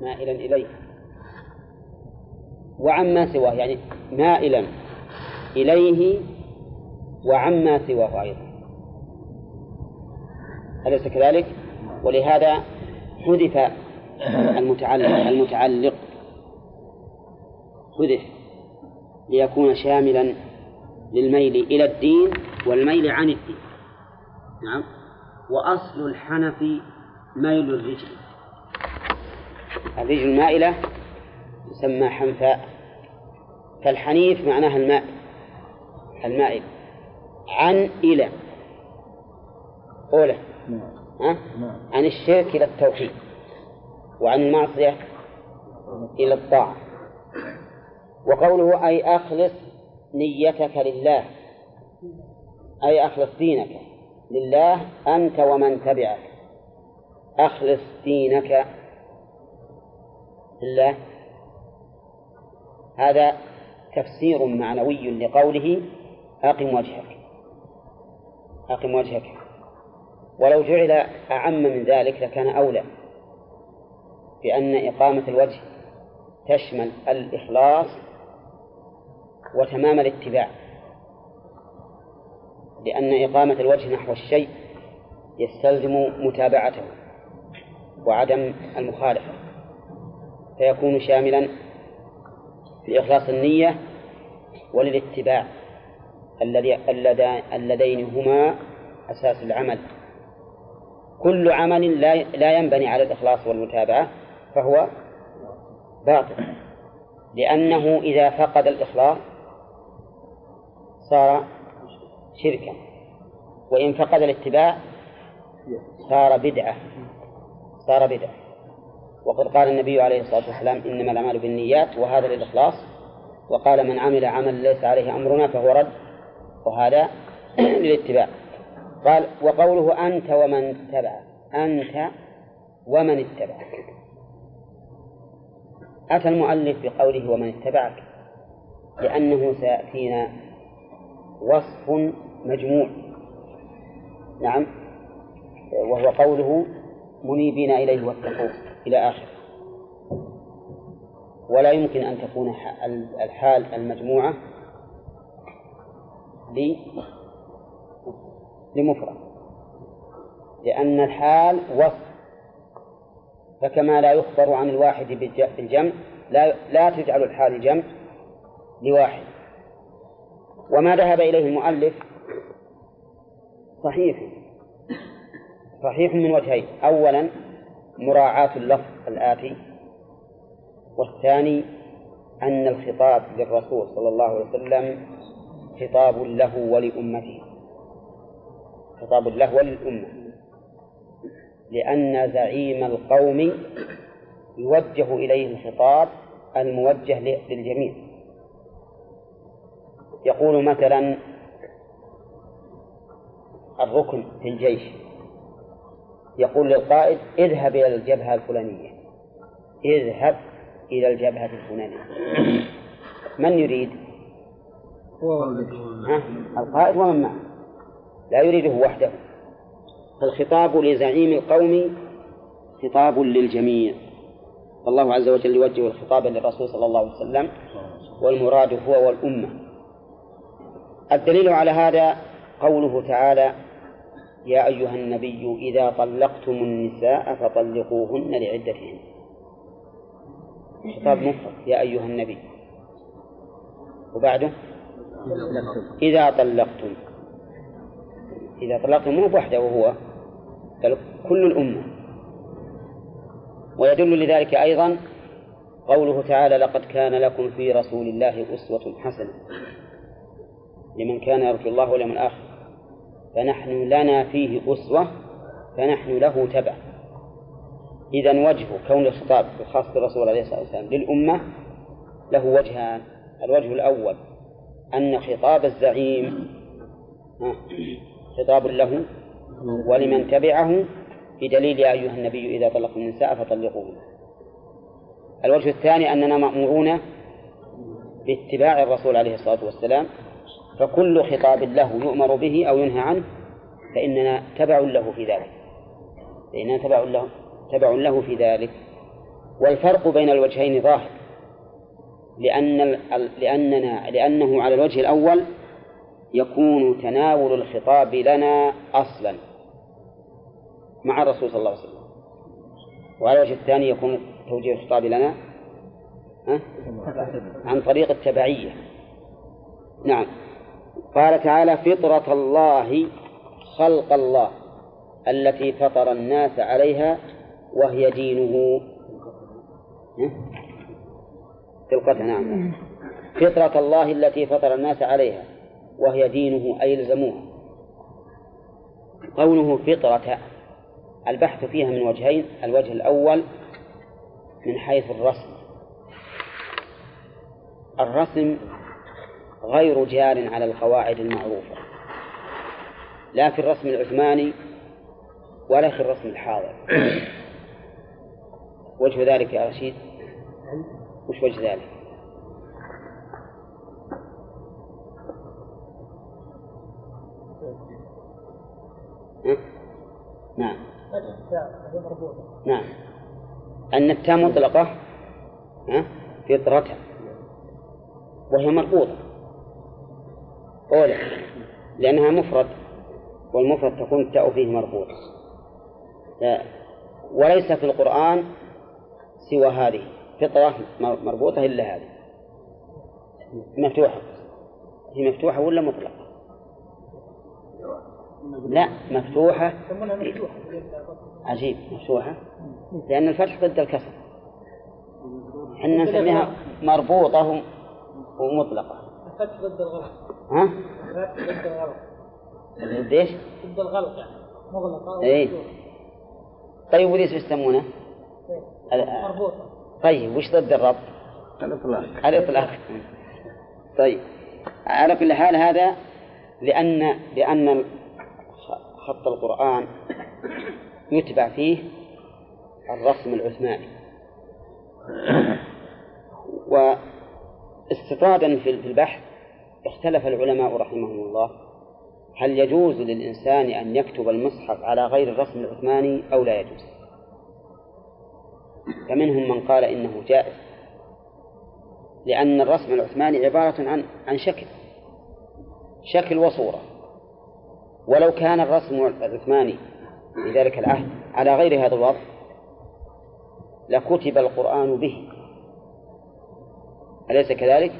مائلا إليه وعما سواه يعني مائلا إليه وعما سواه أيضا. أليس كذلك؟ ولهذا حذف المتعلق المتعلق. حذف ليكون شاملا للميل إلى الدين والميل عن الدين. نعم. وأصل الحنف ميل الرجل. الرجل المائلة تسمى حنفاء فالحنيف معناها الماء المائل. عن إلى أولى؟ عن الشرك إلى التوحيد وعن المعصية إلى الطاعة. وقوله أي أخلص نيتك لله أي أخلص دينك لله أنت ومن تبعك. أخلص دينك لله هذا تفسير معنوي لقوله أقم وجهك. أقم وجهك. ولو جعل أعم من ذلك لكان أولى بأن إقامة الوجه تشمل الإخلاص وتمام الاتباع. لأن إقامة الوجه نحو الشيء يستلزم متابعته وعدم المخالفة. فيكون شاملا لإخلاص النية وللاتباع اللذين هما أساس العمل. كل عمل لا لا ينبني على الإخلاص والمتابعة فهو باطل. لأنه إذا فقد الإخلاص صار شركا وإن فقد الاتباع صار بدعة صار بدعة. وقد قال النبي عليه الصلاة والسلام إنما الأعمال بالنيات وهذا للإخلاص وقال من عمل عمل ليس عليه أمرنا فهو رد وهذا للاتباع. قال وقوله أنت ومن اتبعك أنت ومن اتبعك أتى المؤلف بقوله ومن اتبعك؟ لأنه سيأتينا وصف مجموع. نعم وهو قوله منيبين إليه واتقوه. إلى آخره. ولا يمكن أن تكون الحال المجموعة لمفرد لأن الحال وصف. فكما لا يخبر عن الواحد بالجمع لا لا تجعل الحال جمع لواحد. وما ذهب إليه المؤلف صحيح صحيح من وجهين. أولا مراعاة اللفظ الآتي والثاني أن الخطاب للرسول صلى الله عليه وسلم خطاب له ولأمته. خطاب له وللأمة. لأن زعيم القوم يوجه إليه الخطاب الموجه للجميع. يقول مثلا الركن في الجيش. يقول للقائد اذهب إلى الجبهة الفلانية. اذهب إلى الجبهة الفلانية. من يريد؟ ها؟ القائد ومن معه؟ لا يريده وحده. فالخطاب لزعيم القوم خطاب للجميع. فالله عز وجل يوجه الخطاب للرسول صلى الله عليه وسلم والمراد هو والأمة. الدليل على هذا قوله تعالى يا أيها النبي إذا طلقتم النساء فطلقوهن لعدتهن. خطاب مفرد. يا أيها النبي. وبعده؟ إذا طلقتم. إذا طلقتم مو بوحده وهو بل كل الأمة. ويدل لذلك أيضا قوله تعالى لقد كان لكم في رسول الله أسوة حسنة لمن كان يرجو الله واليوم الآخر. فنحن لنا فيه أسوة فنحن له تبع. إذا وجه كون الخطاب الخاص بالرسول عليه الصلاة والسلام للأمة له وجهان. الوجه الأول أن خطاب الزعيم خطاب له ولمن تبعه بدليل يا أيها النبي إذا طلقتم النساء فطلقوهن. الوجه الثاني أننا مأمورون باتباع الرسول عليه الصلاة والسلام فكل خطاب له يؤمر به أو ينهى عنه فإننا تبع له في ذلك. فإننا تبع له تبع له في ذلك. والفرق بين الوجهين ظاهر. لأن لأننا لأنه على الوجه الأول يكون تناول الخطاب لنا أصلا مع الرسول صلى الله عليه وسلم. وعلى الوجه الثاني يكون توجيه الخطاب لنا عن طريق التبعية. نعم. قال تعالى فطرة الله خلق الله التي فطر الناس عليها وهي دينه. خلقتها نعم. فطرة الله التي فطر الناس عليها وهي دينه أي يلزموها. قوله فطرة البحث فيها من وجهين الوجه الأول من حيث الرسم. الرسم غير جار على القواعد المعروفة لا في الرسم العثماني ولا في الرسم الحاضر. وجه ذلك يا رشيد؟ وش وجه ذلك؟ نعم. نعم. أن التاء مطلقة فطرة وهي مربوطة. أولى لأنها مفرد والمفرد تكون التاء فيه مربوط وليس في القرآن سوى هذه. فطرة مربوطة إلا هذه. مفتوحة. هي مفتوحة ولا مطلقة؟ لا مفتوحة. عجيب مفتوحة. لأن الفتح ضد الكسر. إحنا نسميها مربوطة ومطلقة. الفتح ضد الغلط. ها؟ ضد الغلط ضد إيش؟ ضد الغلط يعني مغلقة اي طيب وليش يسمونه؟ مربوطة طيب وش ضد الربط؟ الإطلاق الإطلاق طيب على كل حال هذا لأن لأن خط القرآن يتبع فيه الرسم العثماني واستطرادا في البحث اختلف العلماء رحمهم الله. هل يجوز للإنسان أن يكتب المصحف على غير الرسم العثماني أو لا يجوز؟ فمنهم من قال إنه جائز لأن الرسم العثماني عبارة عن عن شكل شكل وصورة. ولو كان الرسم العثماني في ذلك العهد على غير هذا الوضع لكتب القرآن به. أليس كذلك؟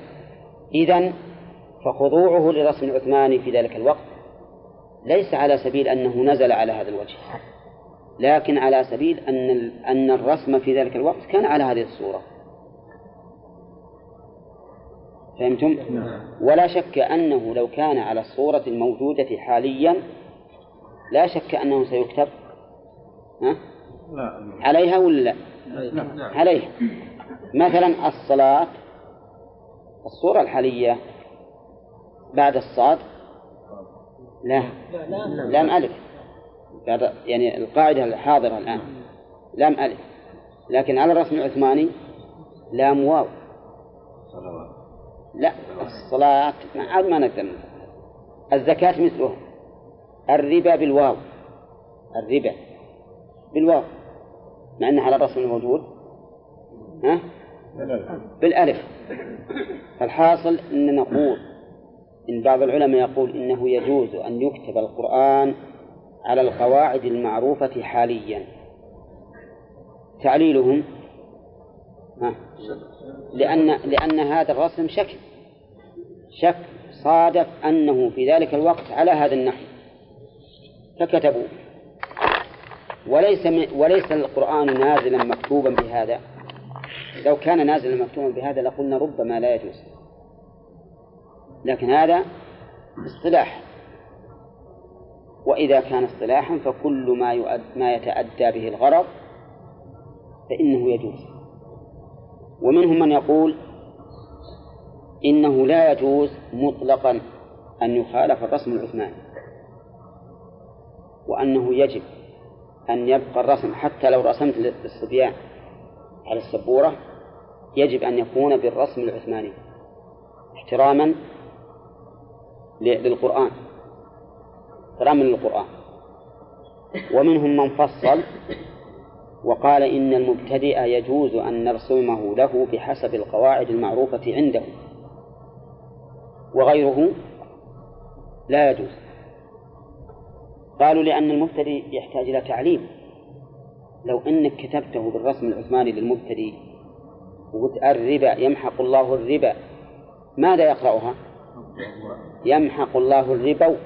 إذن فخضوعه للرسم العثماني في ذلك الوقت ليس على سبيل أنه نزل على هذا الوجه لكن على سبيل أن أن الرسم في ذلك الوقت كان على هذه الصورة فهمتم؟ ولا شك أنه لو كان على الصورة الموجودة حاليا لا شك أنه سيكتب ها؟ عليها ولا لا؟ عليها مثلا الصلاة الصورة الحالية بعد الصاد؟ لا. لام ألف. بعد يعني القاعدة الحاضرة الآن. لام ألف. لكن على الرسم العثماني لام واو. لا الصلاة عاد ما نقدر. الزكاة مثله. الربا بالواو. الربا بالواو. مع أنها على الرسم الموجود ها؟ بالألف. فالحاصل أن نقول إن بعض العلماء يقول إنه يجوز أن يكتب القرآن على القواعد المعروفة حاليا. تعليلهم؟ ها؟ لأن لأن هذا الرسم شك شك صادف أنه في ذلك الوقت على هذا النحو. فكتبوا. وليس وليس القرآن نازلا مكتوبا بهذا. لو كان نازلا مكتوبا بهذا لقلنا ربما لا يجوز. لكن هذا اصطلاح. وإذا كان اصطلاحا فكل ما يؤد ما يتأدى به الغرض فإنه يجوز. ومنهم من يقول إنه لا يجوز مطلقا أن يخالف الرسم العثماني وأنه يجب أن يبقى الرسم حتى لو رسمت للصبيان على السبورة يجب أن يكون بالرسم العثماني احتراما للقرآن. احتراما للقرآن ومنهم من فصل وقال إن المبتدئ يجوز أن نرسمه له بحسب القواعد المعروفة عنده. وغيره لا يجوز. قالوا لأن المبتدئ يحتاج إلى تعليم. لو أنك كتبته بالرسم العثماني للمبتدئ وقلت الربا يمحق الله الربا ماذا يقرأها؟ يمحق الله الربا.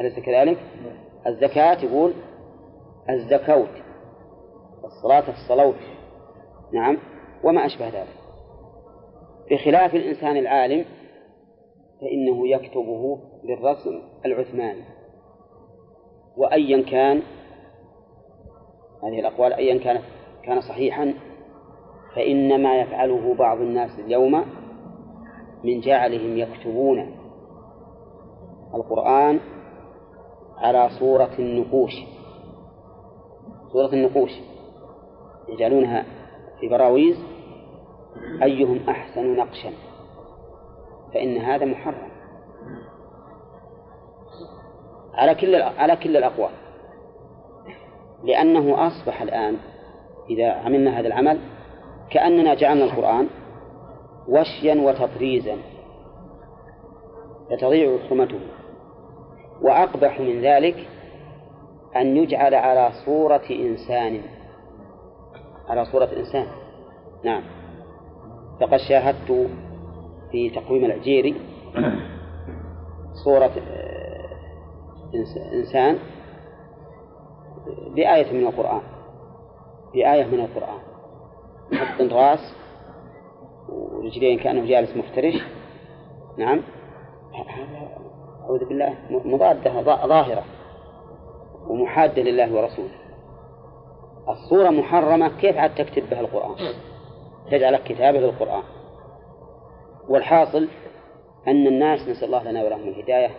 أليس كذلك؟ الزكاة يقول الزكوت الصلاة الصلوت نعم وما أشبه ذلك. بخلاف الإنسان العالم فإنه يكتبه بالرسم العثماني. وأيا كان هذه الأقوال أيا كانت كان صحيحا فإنما يفعله بعض الناس اليوم من جعلهم يكتبون القرآن على صورة النقوش. صورة النقوش. يجعلونها في براويز. أيهم أحسن نقشا. فإن هذا محرم. على كل على كل الأقوال. لأنه أصبح الآن إذا عملنا هذا العمل كأننا جعلنا القرآن وشيا وتطريزا. فتضيع حرمته. وأقبح من ذلك أن يجعل على صورة إنسان. على صورة إنسان. نعم. فقد شاهدت في تقويم العجيري صورة آه، إنسان بآية من القرآن. بآية من القرآن. حط راس ورجلين كأنه جالس مفترش نعم. أعوذ بالله. مضادة ظاهرة. ومحادة لله ورسوله. الصورة محرمة كيف عاد تكتب بها القرآن؟ تجعل كتابة للقرآن. والحاصل أن الناس نسأل الله لنا ولهم الهداية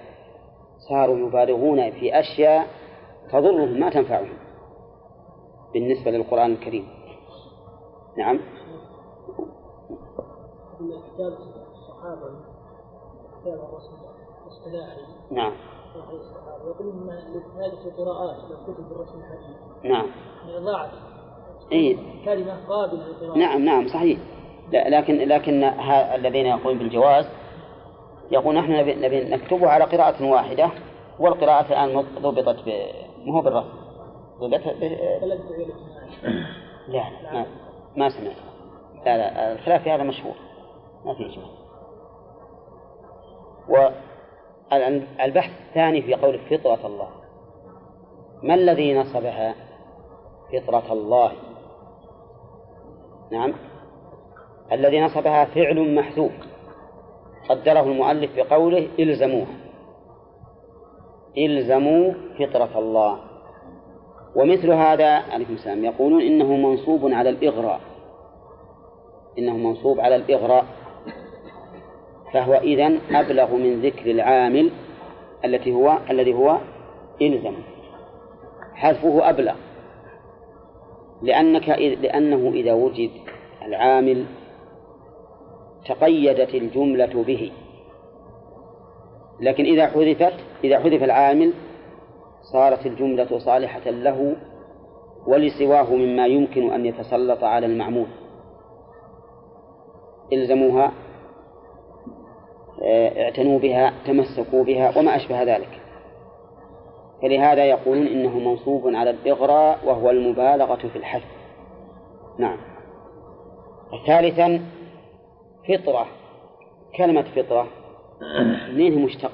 صاروا يبالغون في أشياء تضرهم ما تنفعهم. بالنسبة للقرآن الكريم. نعم. كتاب الصحابة كتاب الرسول الإصطلاحي. نعم. يقولون إن هذه قراءات كتب بالرسم الحديث. نعم. يعني ضاعت. إيه؟ كلمة قابلة للقراءة. نعم نعم صحيح. لا لكن لكن الذين يقولون بالجواز يقول نحن نبي, نبي نكتبه على قراءة واحدة والقراءة الآن ضبطت ب... ما هو بالرسم. ضبطت ب... لا لا ما, ما سمعت. لا لا الخلاف في هذا مشهور. ما في إجماع والبحث الثاني في قول فطرة الله. ما الذي نصبها فطرة الله؟ نعم. الذي نصبها فعل محذوف. قدره المؤلف بقوله إلزموه إلزموا فطرة الله. ومثل هذا عليكم السلام يقولون إنه منصوب على الإغراء. إنه منصوب على الإغراء. فهو إذن أبلغ من ذكر العامل التي هو الذي هو إلزم. حذفه أبلغ. لأنك لأنه إذا وجد العامل تقيدت الجملة به. لكن إذا حذفت إذا حذف العامل صارت الجملة صالحة له ولسواه مما يمكن أن يتسلط على المعمول. إلزموها اعتنوا بها تمسكوا بها وما أشبه ذلك. فلهذا يقولون إنه منصوب على الإغراء وهو المبالغة في الحث نعم. ثالثا فطرة. كلمة فطرة منين مشتق.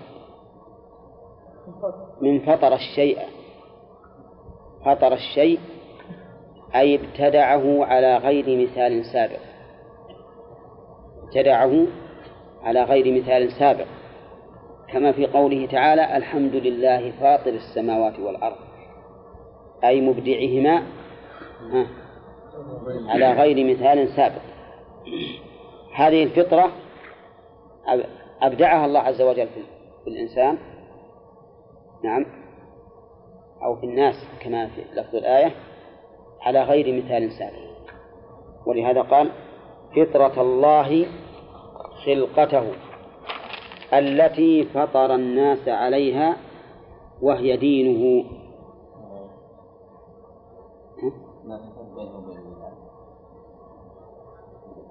من فطر الشيء. فطر الشيء أي ابتدعه على غير مثال سابق. ابتدعه على غير مثال سابق كما في قوله تعالى الحمد لله فاطر السماوات والأرض. أي مبدعهما على غير مثال سابق. هذه الفطرة أبدعها الله عز وجل في الإنسان نعم أو في الناس كما في لفظ الآية على غير مثال سابق. ولهذا قال فطرة الله خلقته التي فطر الناس عليها وهي دينه.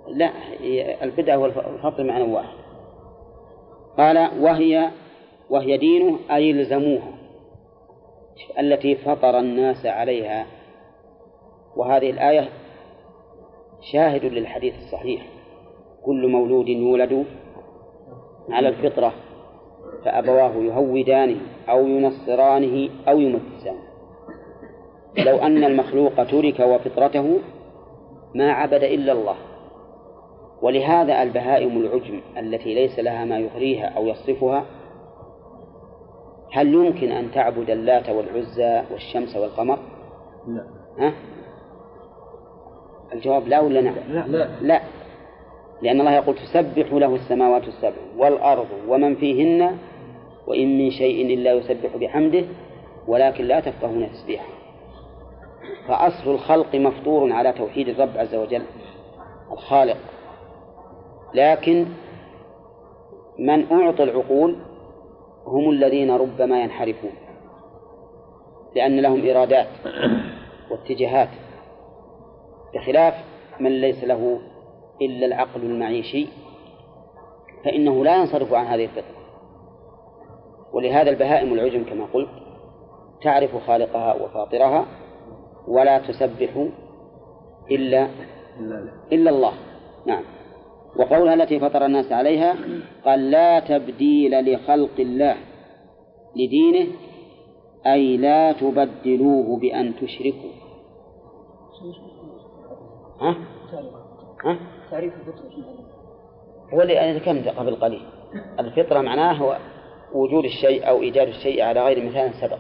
لا البدعة والفطر معنى واحد. قال وهي وهي دينه أي الزموها التي فطر الناس عليها. وهذه الآية شاهد للحديث الصحيح. كل مولود يولد على الفطرة فأبواه يهودانه أو ينصرانه أو يمجسانه لو أن المخلوق ترك وفطرته ما عبد إلا الله ولهذا البهائم العجم التي ليس لها ما يغريها أو يصرفها هل يمكن أن تعبد اللات والعزى والشمس والقمر؟ لا ها؟ الجواب لا ولا نعم؟ لا لا, لا لأن الله يقول تسبح له السماوات السبع والأرض ومن فيهن وإن من شيء إلا يسبح بحمده ولكن لا تفقهون تسبيحه. فأصل الخلق مفطور على توحيد الرب عز وجل الخالق. لكن من أعطى العقول هم الذين ربما ينحرفون لأن لهم إرادات واتجاهات بخلاف من ليس له إلا العقل المعيشي فإنه لا ينصرف عن هذه الفطرة. ولهذا البهائم العجم كما قلت تعرف خالقها وفاطرها ولا تسبح إلا إلا الله. نعم. وقولها التي فطر الناس عليها قال لا تبديل لخلق الله لدينه أي لا تبدلوه بأن تشركوا. ها؟ ها؟ تعريف الفطرة هو اللي ذكرنا قبل قليل. الفطرة معناه هو وجود الشيء أو إيجاد الشيء على غير مثال سبق.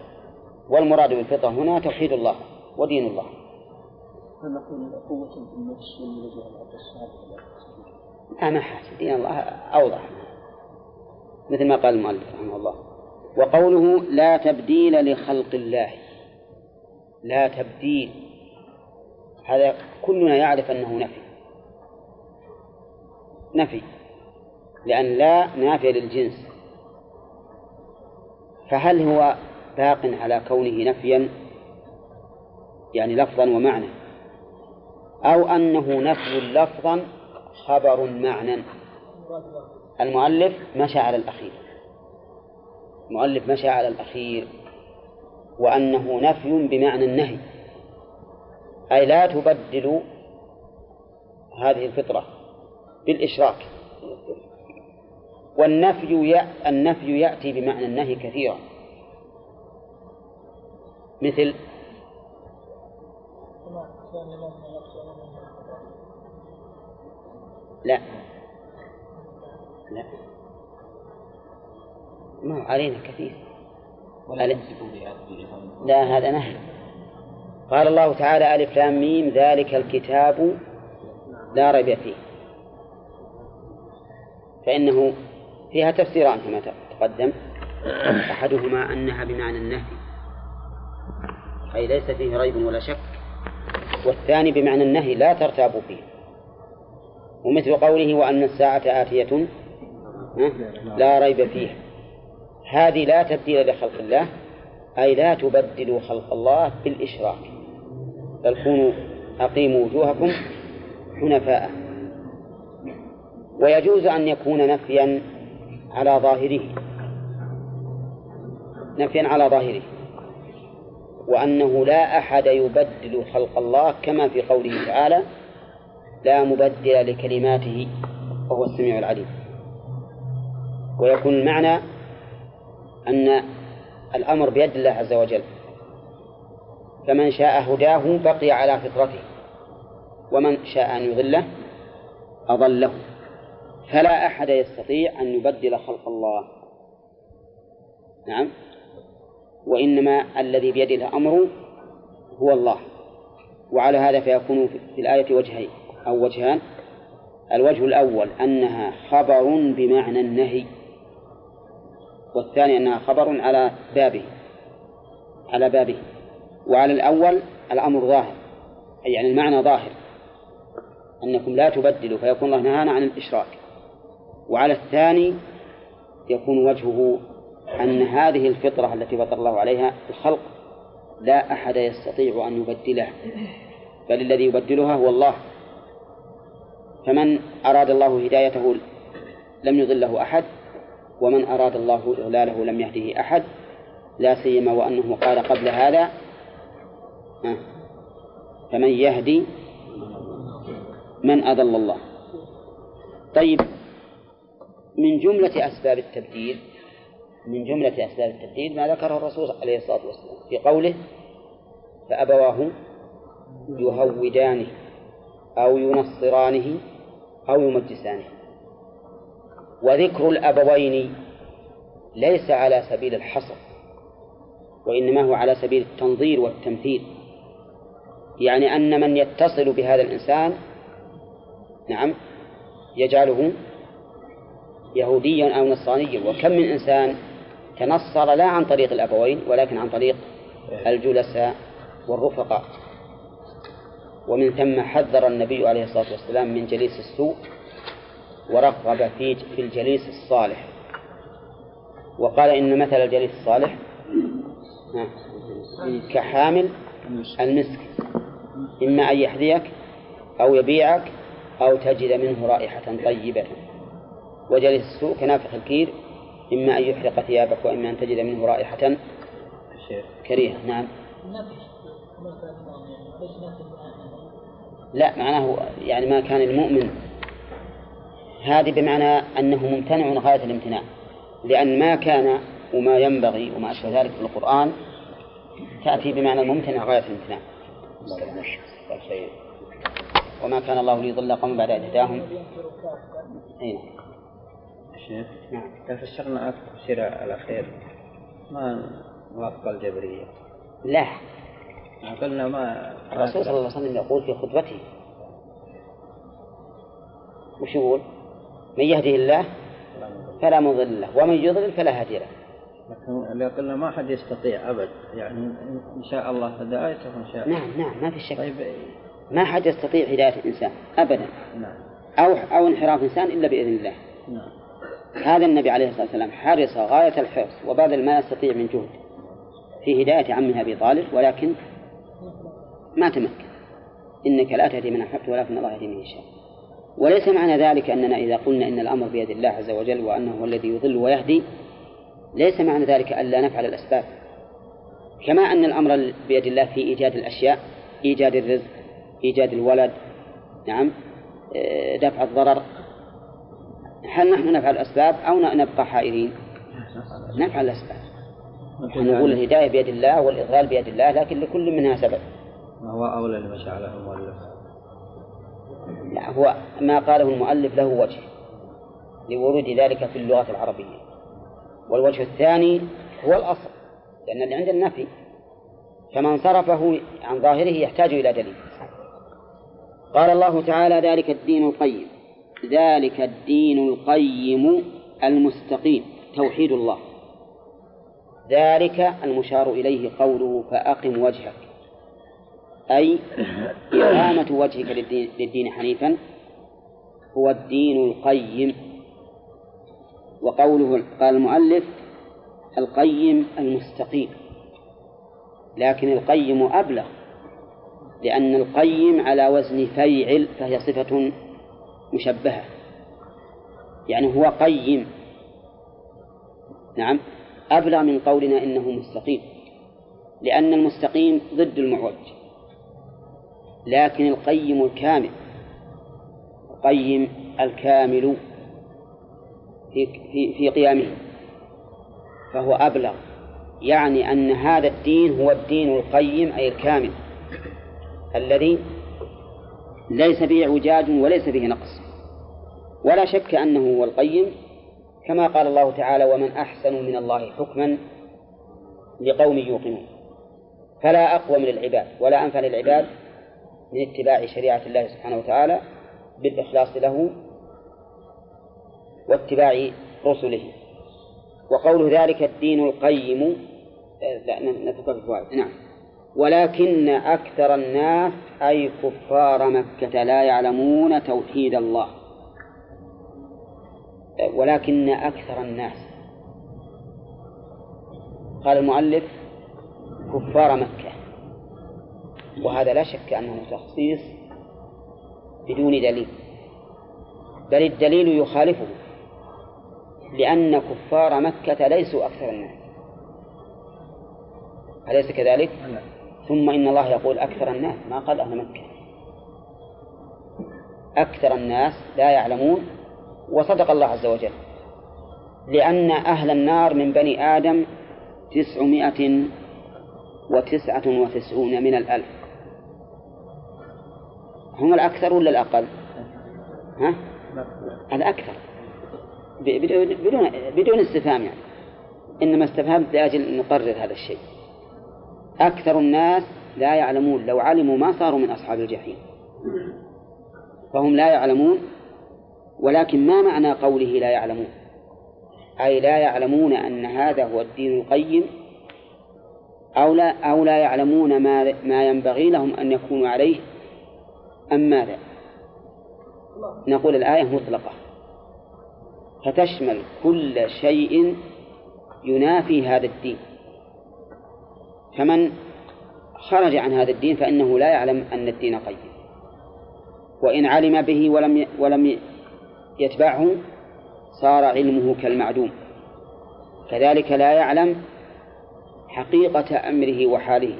والمراد بالفطرة هنا توحيد الله ودين الله. هل نقول قوة في النفس الصحابة لا ما حاجة. دين الله أوضح. مثل ما قال المؤلف رحمه الله. وقوله لا تبديل لخلق الله. لا تبديل. هذا كلنا يعرف أنه نفي. نفي لأن لا نافية للجنس. فهل هو باق على كونه نفيا؟ يعني لفظا ومعنى. أو أنه نفي لفظا خبر معنى. المؤلف مشى على الأخير. المؤلف مشى على الأخير. وأنه نفي بمعنى النهي. أي لا تبدلوا هذه الفطرة. بالإشراك. والنفي النفي يأتي بمعنى النهي كثيرا. مثل لا. لا. ما علينا كثير. ولا لا هذا نهي. قال الله تعالى ألف لام ميم ذلك الكتاب لا ريب فيه. فإنه فيها تفسيران كما تقدم. أحدهما أنها بمعنى النهي أي ليس فيه ريب ولا شك والثاني بمعنى النهي لا ترتابوا فيه. ومثل قوله وأن الساعة آتية لا ريب فيه هذه لا تبديل لخلق الله أي لا تبدلوا خلق الله بالإشراك. بل كونوا أقيموا وجوهكم حنفاء. ويجوز أن يكون نفيا على ظاهره. نفيا على ظاهره. وأنه لا أحد يبدل خلق الله كما في قوله تعالى لا مبدل لكلماته وهو السميع العليم. ويكون المعنى أن الأمر بيد الله عز وجل. فمن شاء هداه بقي على فطرته ومن شاء أن يضله أضله. فلا أحد يستطيع أن يبدل خلق الله. نعم. وإنما الذي بيده الأمر هو الله. وعلى هذا فيكون في الآية وجهين أو وجهان. الوجه الأول أنها خبر بمعنى النهي. والثاني أنها خبر على بابه. على بابه. وعلى الأول الأمر ظاهر. أي يعني المعنى ظاهر. أنكم لا تبدلوا فيكون الله نهانا عن الإشراك. وعلى الثاني يكون وجهه أن هذه الفطرة التي فطر الله عليها الخلق لا أحد يستطيع أن يبدله بل الذي يبدلها هو الله. فمن أراد الله هدايته لم يضله أحد ومن أراد الله إضلاله لم يهده أحد لا سيما وأنه قال قبل هذا فمن يهدي من أضل الله. طيب من جملة أسباب التبديل من جملة أسباب التبديل ما ذكره الرسول عليه الصلاة والسلام في قوله فأبواه يهودانه أو ينصرانه أو يمجسانه. وذكر الأبوين ليس على سبيل الحصر وإنما هو على سبيل التنظير والتمثيل. يعني أن من يتصل بهذا الإنسان نعم يجعله يهوديا أو نصرانيا وكم من إنسان تنصر لا عن طريق الأبوين ولكن عن طريق الجلساء والرفقاء. ومن ثم حذر النبي عليه الصلاة والسلام من جليس السوء ورغب في في الجليس الصالح. وقال إن مثل الجليس الصالح كحامل المسك. إما أن يحذيك أو يبيعك أو تجد منه رائحة طيبة. وجليس السوء كنافخ الكير إما أن يحرق ثيابك وإما أن تجد منه رائحة كريهة. نعم. لا معناه يعني ما كان المؤمن. هذه بمعنى أنه ممتنع غاية الامتناع. لأن ما كان وما ينبغي وما أشبه ذلك في القرآن تأتي بمعنى الممتنع غاية الامتناع. وما كان الله ليضل قوم بعد إذ هداهم. أين شيخ نعم. تفسرنا التفسير الأخير ما موافق الجبرية؟ لا. قلنا ما الرسول صلى الله عليه وسلم يقول في خطبته وش يقول؟ من يهده الله فلا مضل له ومن يضلل فلا هادي له. لكن اللي قلنا ما حد يستطيع أبد يعني إن شاء الله هدايته وإن شاء نعم نعم ما في شك. طيب. ما حد يستطيع هداية الإنسان أبدا. نعم. أو أو انحراف الإنسان إلا بإذن الله. نعم. هذا النبي عليه الصلاة والسلام حرص غاية الحرص وبذل ما يستطيع من جهد في هداية عمه أبي طالب ولكن ما تمكن. إنك لا تهدي من أحببت ولكن الله يهدي من يشاء. وليس معنى ذلك أننا إذا قلنا إن الأمر بيد الله عز وجل وأنه هو الذي يضل ويهدي ليس معنى ذلك ألا نفعل الأسباب. كما أن الأمر بيد الله في إيجاد الأشياء إيجاد الرزق إيجاد الولد نعم آه، دفع الضرر هل نحن نفعل الأسباب أو نبقى حائرين؟ نفعل الأسباب. نقول الهداية بيد الله والإضلال بيد الله لكن لكل منها سبب. ما هو أولى لما جعله المؤلف لا هو ما قاله المؤلف له وجه لورود ذلك في اللغة العربية. والوجه الثاني هو الأصل لأن اللي عند النفي فمن صرفه عن ظاهره يحتاج إلى دليل. قال الله تعالى ذلك الدين القيم. ذلك الدين القيم المستقيم توحيد الله. ذلك المشار إليه قوله فأقم وجهك. أي إقامة وجهك للدين, حنيفا هو الدين القيم. وقوله قال المؤلف القيم المستقيم. لكن القيم أبلغ لأن القيم على وزن فيعل فهي صفة مشبهة. يعني هو قيم. نعم. أبلغ من قولنا إنه مستقيم. لأن المستقيم ضد المعوج لكن القيم الكامل. القيم الكامل في في في قيامه فهو أبلغ. يعني أن هذا الدين هو الدين القيم أي الكامل. الذي ليس فيه اعوجاج وليس فيه نقص. ولا شك أنه هو القيم كما قال الله تعالى ومن أحسن من الله حكما لقوم يوقنون. فلا أقوى من العباد ولا أنفع للعباد من اتباع شريعة الله سبحانه وتعالى بالإخلاص له واتباع رسله. وقول ذلك الدين القيم لا نترك نعم. ولكن أكثر الناس أي كفار مكة لا يعلمون توحيد الله. ولكن أكثر الناس. قال المؤلف كفار مكة. وهذا لا شك أنه تخصيص بدون دليل. بل الدليل يخالفه لأن كفار مكة ليسوا أكثر الناس. أليس كذلك؟ ثم إن الله يقول أكثر الناس ما قال أهل مكة. أكثر الناس لا يعلمون وصدق الله عز وجل. لأن أهل النار من بني آدم تسعمائة وتسعة وتسعون من الألف. هم الأكثر ولا الأقل؟ ها؟ الأكثر. بدون بدون استفهام يعني. إنما استفهمت لأجل نقرر هذا الشيء. أكثر الناس لا يعلمون لو علموا ما صاروا من أصحاب الجحيم. فهم لا يعلمون ولكن ما معنى قوله لا يعلمون؟ أي لا يعلمون أن هذا هو الدين القيم أو لا أو لا يعلمون ما ما ينبغي لهم أن يكونوا عليه أم ماذا؟ نقول الآية مطلقة. فتشمل كل شيء ينافي هذا الدين. فمن خرج عن هذا الدين فإنه لا يعلم أن الدين قيم. وإن علم به ولم ولم يتبعه صار علمه كالمعدوم. كذلك لا يعلم حقيقة أمره وحاله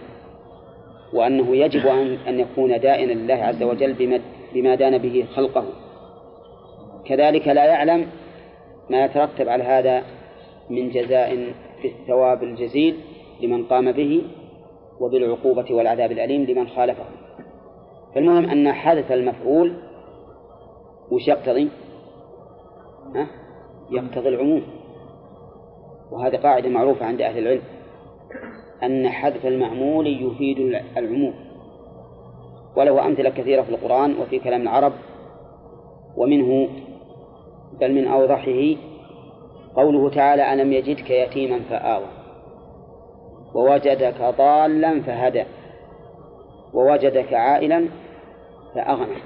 وأنه يجب أن يكون دائنا لله عز وجل بما دان به خلقه. كذلك لا يعلم ما يترتب على هذا من جزاء في الثواب الجزيل لمن قام به وبالعقوبة والعذاب الأليم لمن خالفه فالمهم أن حدث المفعول وش يقتضي؟ ها؟ يقتضي العموم وهذه قاعدة معروفة عند أهل العلم أن حذف المعمول يفيد العموم وله أمثلة كثيرة في القرآن وفي كلام العرب ومنه بل من أوضحه قوله تعالى ألم يجدك يتيما فآوى ووجدك ضالا فهدى ووجدك عائلا فأغنى.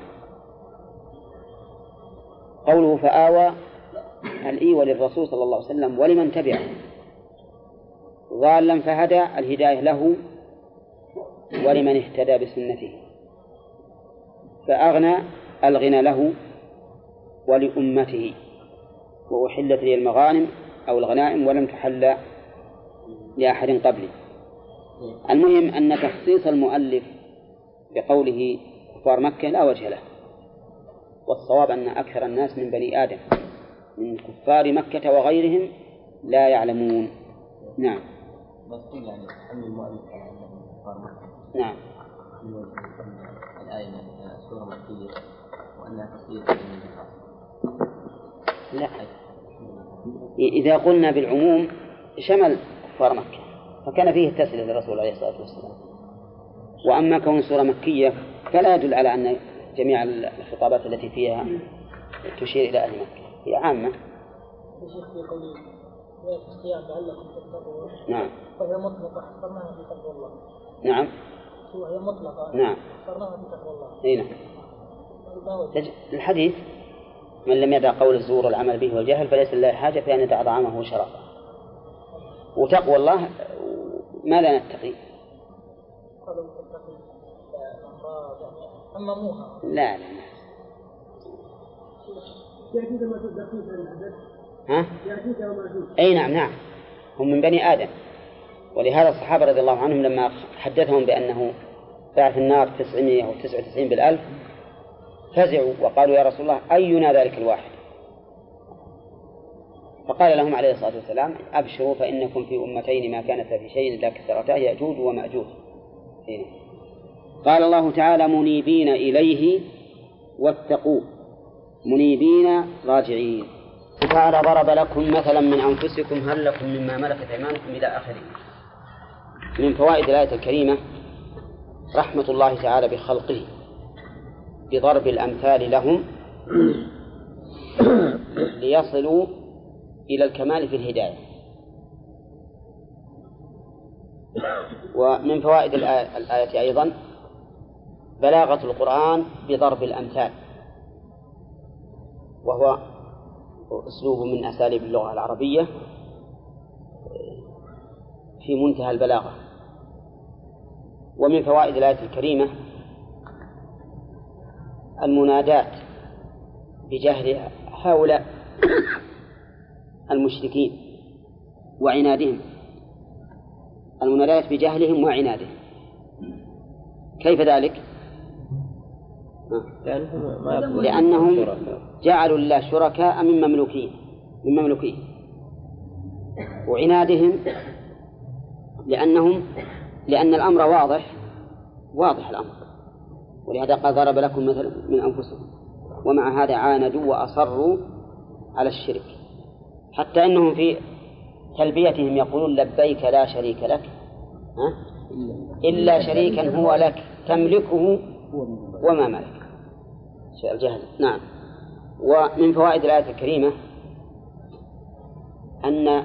قوله فآوى الإيوة للرسول صلى الله عليه وسلم ولمن تبعه. ضالا فهدى الهداية له ولمن اهتدى بسنته. فأغنى الغنى له ولأمته. وأحلت لي المغانم أو الغنائم ولم تحل لأحد قبلي. المهم أن تخصيص المؤلف بقوله كفار مكة لا وجه له والصواب أن أكثر الناس من بني آدم من كفار مكة وغيرهم لا يعلمون. نعم. بس يعني حمل المؤلف على كفار مكة. نعم. الآية سورة مكية وأنها تصير لا. إذا قلنا بالعموم شمل كفار مكة. فكان فيه التسلية للرسول عليه الصلاة والسلام. وأما كون سورة مكية فلا يدل على أن جميع الخطابات التي فيها تشير إلى أهل مكة. هي عامة. نعم. وهي مطلقة حصرناها في تقوى الله نعم. وهي مطلقة نعم. حصرناها في تقوى الله إي نعم. الحديث من لم يدع قول الزور والعمل به والجهل فليس لله حاجة في أن يدع طعامه وشرابه. وتقوى الله نتقي؟ حمموها لا لا لا ما العدد ها؟ أي نعم نعم هم من بني آدم ولهذا الصحابة رضي الله عنهم لما حدثهم بأنه باع في النار 999 بالألف فزعوا وقالوا يا رسول الله أينا ذلك الواحد فقال لهم عليه الصلاة والسلام أبشروا فإنكم في أمتين ما كانتا في شيء إلا كثرتا يأجوج ومأجوج. هنا. قال الله تعالى منيبين إليه واتقوه. منيبين راجعين. تعالى ضرب لكم مثلا من أنفسكم هل لكم مما ملكت أيمانكم إلى آخره؟ من فوائد الآية الكريمة رحمة الله تعالى بخلقه بضرب الأمثال لهم ليصلوا إلى الكمال في الهداية. ومن فوائد الآية, أيضا بلاغة القرآن بضرب الأمثال. وهو أسلوب من أساليب اللغة العربية في منتهى البلاغة. ومن فوائد الآية الكريمة المنادات بجهل هؤلاء المشركين وعنادهم. المنادات بجهلهم وعنادهم. كيف ذلك؟ لأنهم جعلوا الله شركاء من مملوكين من مملوكيه وعنادهم لأنهم لأن الأمر واضح واضح الأمر. ولهذا قال ضرب لكم مثلا من أنفسهم ومع هذا عاندوا وأصروا على الشرك. حتى أنهم في تلبيتهم يقولون لبيك لا شريك لك ها؟ إلا شريكا هو لك تملكه وما ملك. الجهل نعم. ومن فوائد الآية الكريمة أن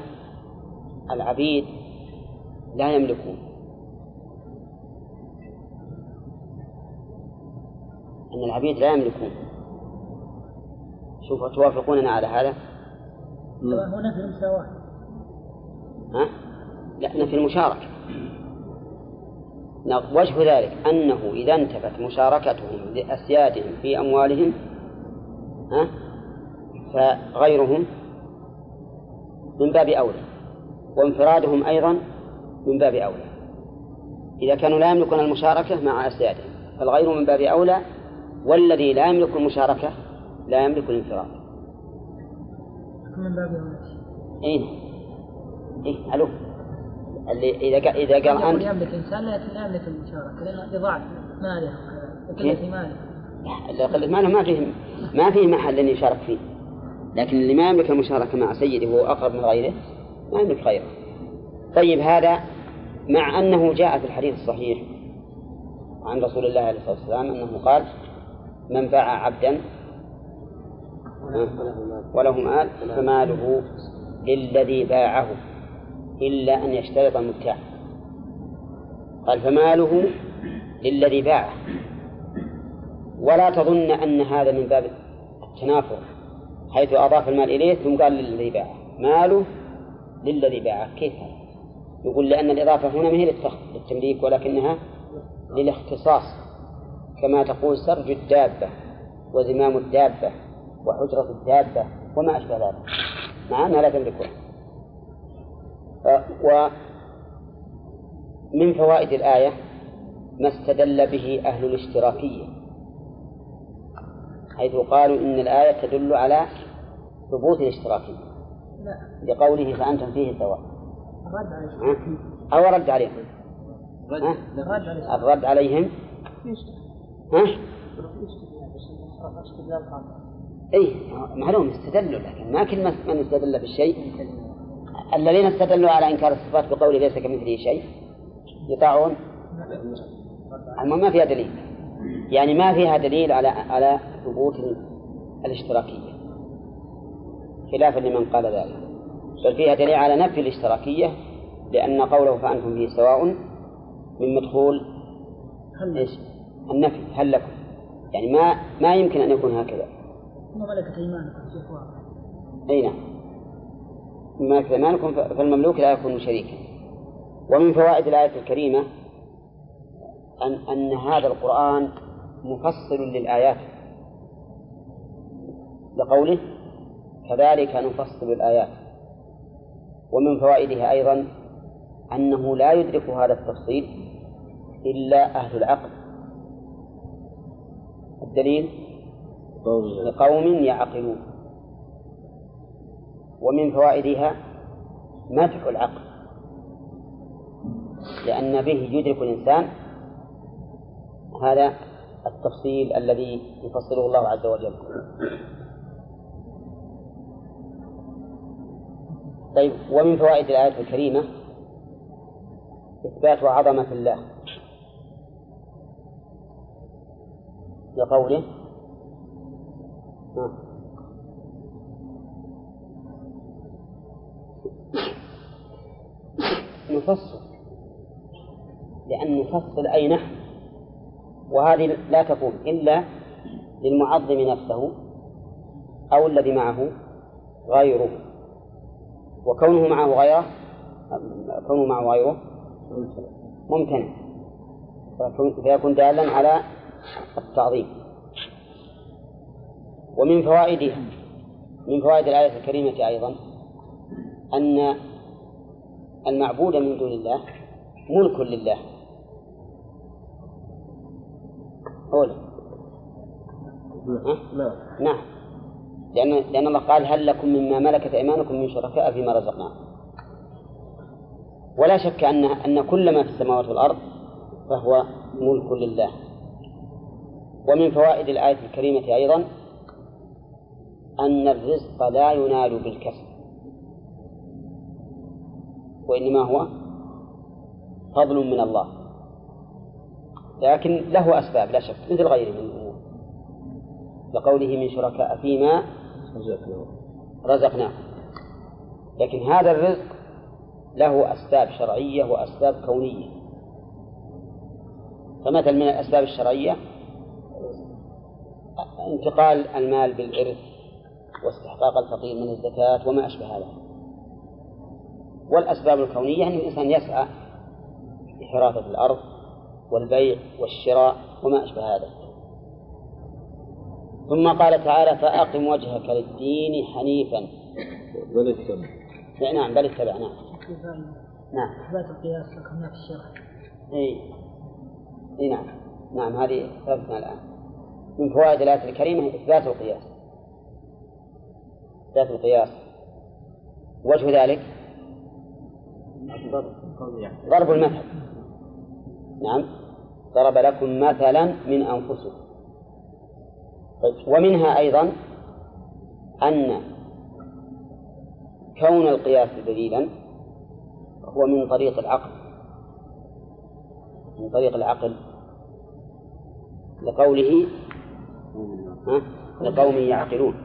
العبيد لا يملكون. أن العبيد لا يملكون. شوف توافقوننا على هذا؟ هنا في المساواة ها؟ لا نفي المشاركة وجه ذلك أنه إذا انتفت مشاركتهم لأسيادهم في أموالهم ها؟ فغيرهم من باب أولى وانفرادهم أيضا من باب أولى إذا كانوا لا يملكون المشاركة مع أسيادهم فالغير من باب أولى والذي لا يملك المشاركة لا يملك الانفراد من باب أولى إيه. إيه ألو. اللي إذا قال إذا قال أنت يملك إنسان لا يملك المشاركة لأنه لضعف ماله؟ لقلة ماله لا قلة ماله ما فيه ما فيه محل أن يشارك فيه. لكن اللي ما يملك المشاركة مع سيده وهو أقرب من غيره ما يملك غيره طيب هذا مع أنه جاء في الحديث الصحيح عن رسول الله عليه الصلاة والسلام أنه قال من باع عبدا وله مال فماله للذي باعه إلا أن يشترط المبتاع قال فماله للذي باعه. ولا تظن أن هذا من باب التنافر حيث أضاف المال إليه ثم قال للذي باعه. ماله للذي باعه. كيف هذا؟ يقول لأن الإضافة هنا ما هي للتمليك ولكنها للاختصاص. كما تقول سرج الدابة وزمام الدابة. وحجرة الدابة وما أشبه ذلك. مع أنها لا تملكها ومن فوائد الآية ما استدل به أهل الاشتراكية حيث قالوا إن الآية تدل على ثبوت الاشتراكية. لا لقوله فأنتم فيه سواء؟ أو رد عليهم. الرد. عليهم. ها؟ اي معلوم استدلوا لكن ما كل من استدل بالشيء. الذين استدلوا على إنكار الصفات بقوله ليس كمثله شيء. يطاعون. المهم ما فيها دليل. يعني ما فيها دليل على على ثبوت الاشتراكية. خلافا لمن قال ذلك. بل فيها دليل على نفي الاشتراكية لأن قوله فأنتم فيه سواء من مدخول إيش؟ النفي هل لكم؟ يعني ما ما يمكن أن يكون هكذا. ثم ملكت ايمانكم أي نعم. مما ملك أيمانكم ف- فالمملوك لا يكون شريكا. ومن فوائد الآية الكريمة أن أن هذا القرآن مفصل للآيات. لقوله كذلك نفصل الآيات. ومن فوائدها أيضا أنه لا يدرك هذا التفصيل إلا أهل العقل. الدليل؟ لقوم يعقلون. ومن فوائدها مدح العقل. لأن به يدرك الإنسان هذا التفصيل الذي يفصله الله عز وجل. طيب ومن فوائد الآية الكريمة إثبات عظمة الله. لقوله. نفصل. لأن نفصل أي نحن وهذه لا تكون إلا للمعظم نفسه أو الذي معه غيره. وكونه معه غيره كونه معه غيره ممتنع فيكون- دالا على التعظيم. ومن فوائدها من فوائد الآية الكريمة أيضا أن المعبود من دون الله ملك لله. أولا؟ نعم نعم. لأن لأن الله قال هل لكم مما ملكت أيمانكم من شركاء فيما رزقناكم. ولا شك أن أن كل ما في السماوات والأرض فهو ملك لله. ومن فوائد الآية الكريمة أيضا أن الرزق لا ينال بالكسب. وإنما هو فضل من الله. لكن له أسباب لا شك مثل غيره من الأمور. لقوله من شركاء فيما رزقناهم لكن هذا الرزق له أسباب شرعية وأسباب كونية. فمثل من الأسباب الشرعية انتقال المال بالإرث. واستحقاق الفقير من الزكاة وما أشبه هذا والأسباب الكونية أن الإنسان يسعى لحراثة الأرض والبيع والشراء وما أشبه هذا ثم قال تعالى فأقم وجهك للدين حنيفا. بل السمع نعم بل اتبعناه نعم. إثبات القياس ذكرناه في الشرح اي اي نعم. نعم هذه ثلاثنا الآن. من فوائد الآية الكريمة إثبات القياس. إثبات القياس. وجه ذلك؟ ضرب المثل. نعم. ضرب لكم مثلا من أنفسكم. طيب. ومنها أيضا أن كون القياس دليلا هو من طريق العقل. من طريق العقل. لقوله؟ لقوم يعقلون.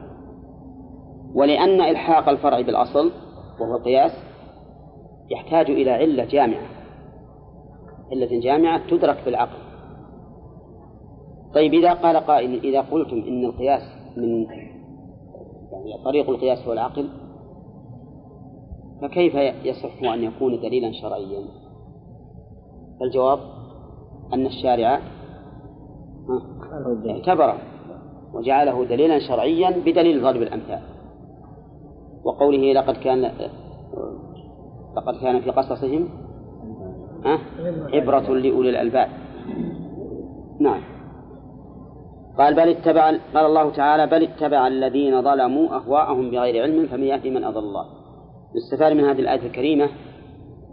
ولأن إلحاق الفرع بالأصل وهو القياس يحتاج إلى علة جامعة. علة جامعة تدرك بالعقل طيب إذا قال قائل إذا قلتم إن القياس من يعني طريق القياس هو العقل فكيف يصح أن يكون دليلا شرعيا؟ الجواب أن الشارع اعتبره وجعله دليلا شرعيا بدليل ضرب الأمثال. وقوله لقد كان لقد كان في قصصهم ها، عبرة لأولي الألباب. نعم. قال بل اتبع قال الله تعالى بل اتبع الذين ظلموا أهواءهم بغير علم فمن يهدي من أضل الله. يستفاد من هذه الآية الكريمة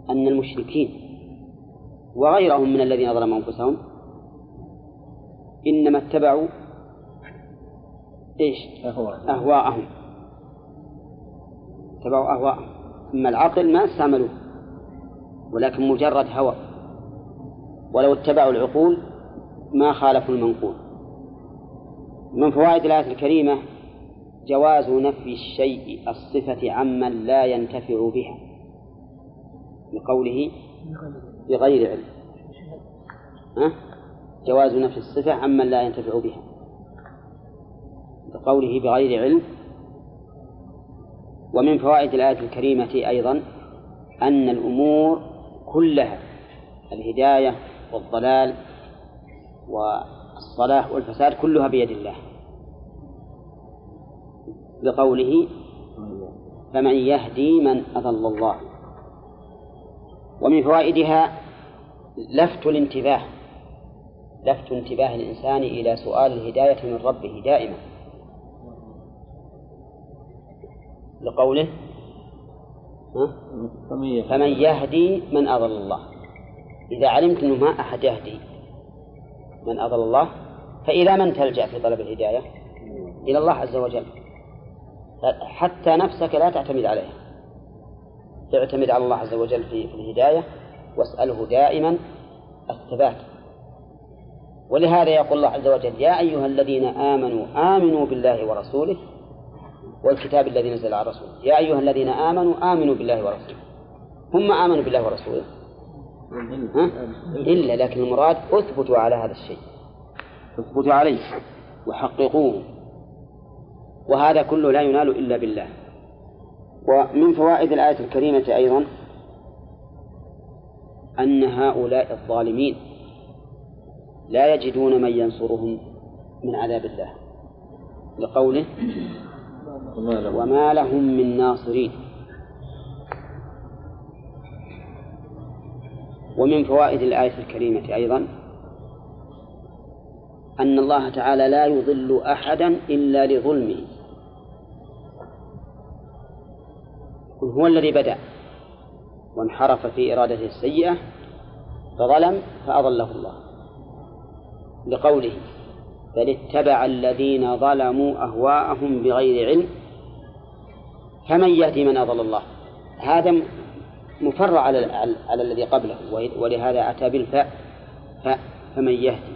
أن المشركين وغيرهم من الذين ظلموا أنفسهم إنما اتبعوا إيش؟ أهواءهم. اتبعوا أهواءهم أما العقل ما استعملوه ولكن مجرد هوى. ولو اتبعوا العقول ما خالفوا المنقول. من فوائد الآية الكريمة جواز نفي الشيء الصفة عمن لا ينتفع بها. لقوله بغير علم. ها؟ جواز نفي الصفة عمن لا ينتفع بها. لقوله بغير علم ومن فوائد الآية الكريمة أيضا أن الأمور كلها الهداية والضلال والصلاح والفساد كلها بيد الله. بقوله فمن يهدي من أضل الله. ومن فوائدها لفت الانتباه لفت انتباه الإنسان إلى سؤال الهداية من ربه دائما. لقوله ها؟ فمن يهدي. من أضل الله. إذا علمت أنه ما أحد يهدي من أضل الله فإلى من تلجأ في طلب الهداية إلى الله عز وجل حتى نفسك لا تعتمد عليها. اعتمد على الله عز وجل في في الهداية واسأله دائما الثبات. ولهذا يقول الله عز وجل يا أيها الذين آمنوا آمنوا بالله ورسوله والكتاب الذي نزل على رسوله يا أيها الذين آمنوا آمنوا بالله ورسوله. هم آمنوا بالله ورسوله؟ ها؟ إلا لكن المراد اثبتوا على هذا الشيء. اثبتوا عليه. وحققوه. وهذا كله لا ينال إلا بالله. ومن فوائد الآية الكريمة أيضا أن هؤلاء الظالمين لا يجدون من ينصرهم من عذاب الله. لقوله وما له وما لهم من ناصرين. ومن فوائد الآية الكريمة أيضا أن الله تعالى لا يضل أحدا إلا لظلمه. هو الذي بدأ وانحرف في إرادته السيئة فظلم فأضله الله. لقوله بل اتبع الذين ظلموا أهواءهم بغير علم فمن يهدي من أضل الله؟ هذا مفرع على على, الذي قبله ولهذا أتى بالفاء فاء فمن يهدي.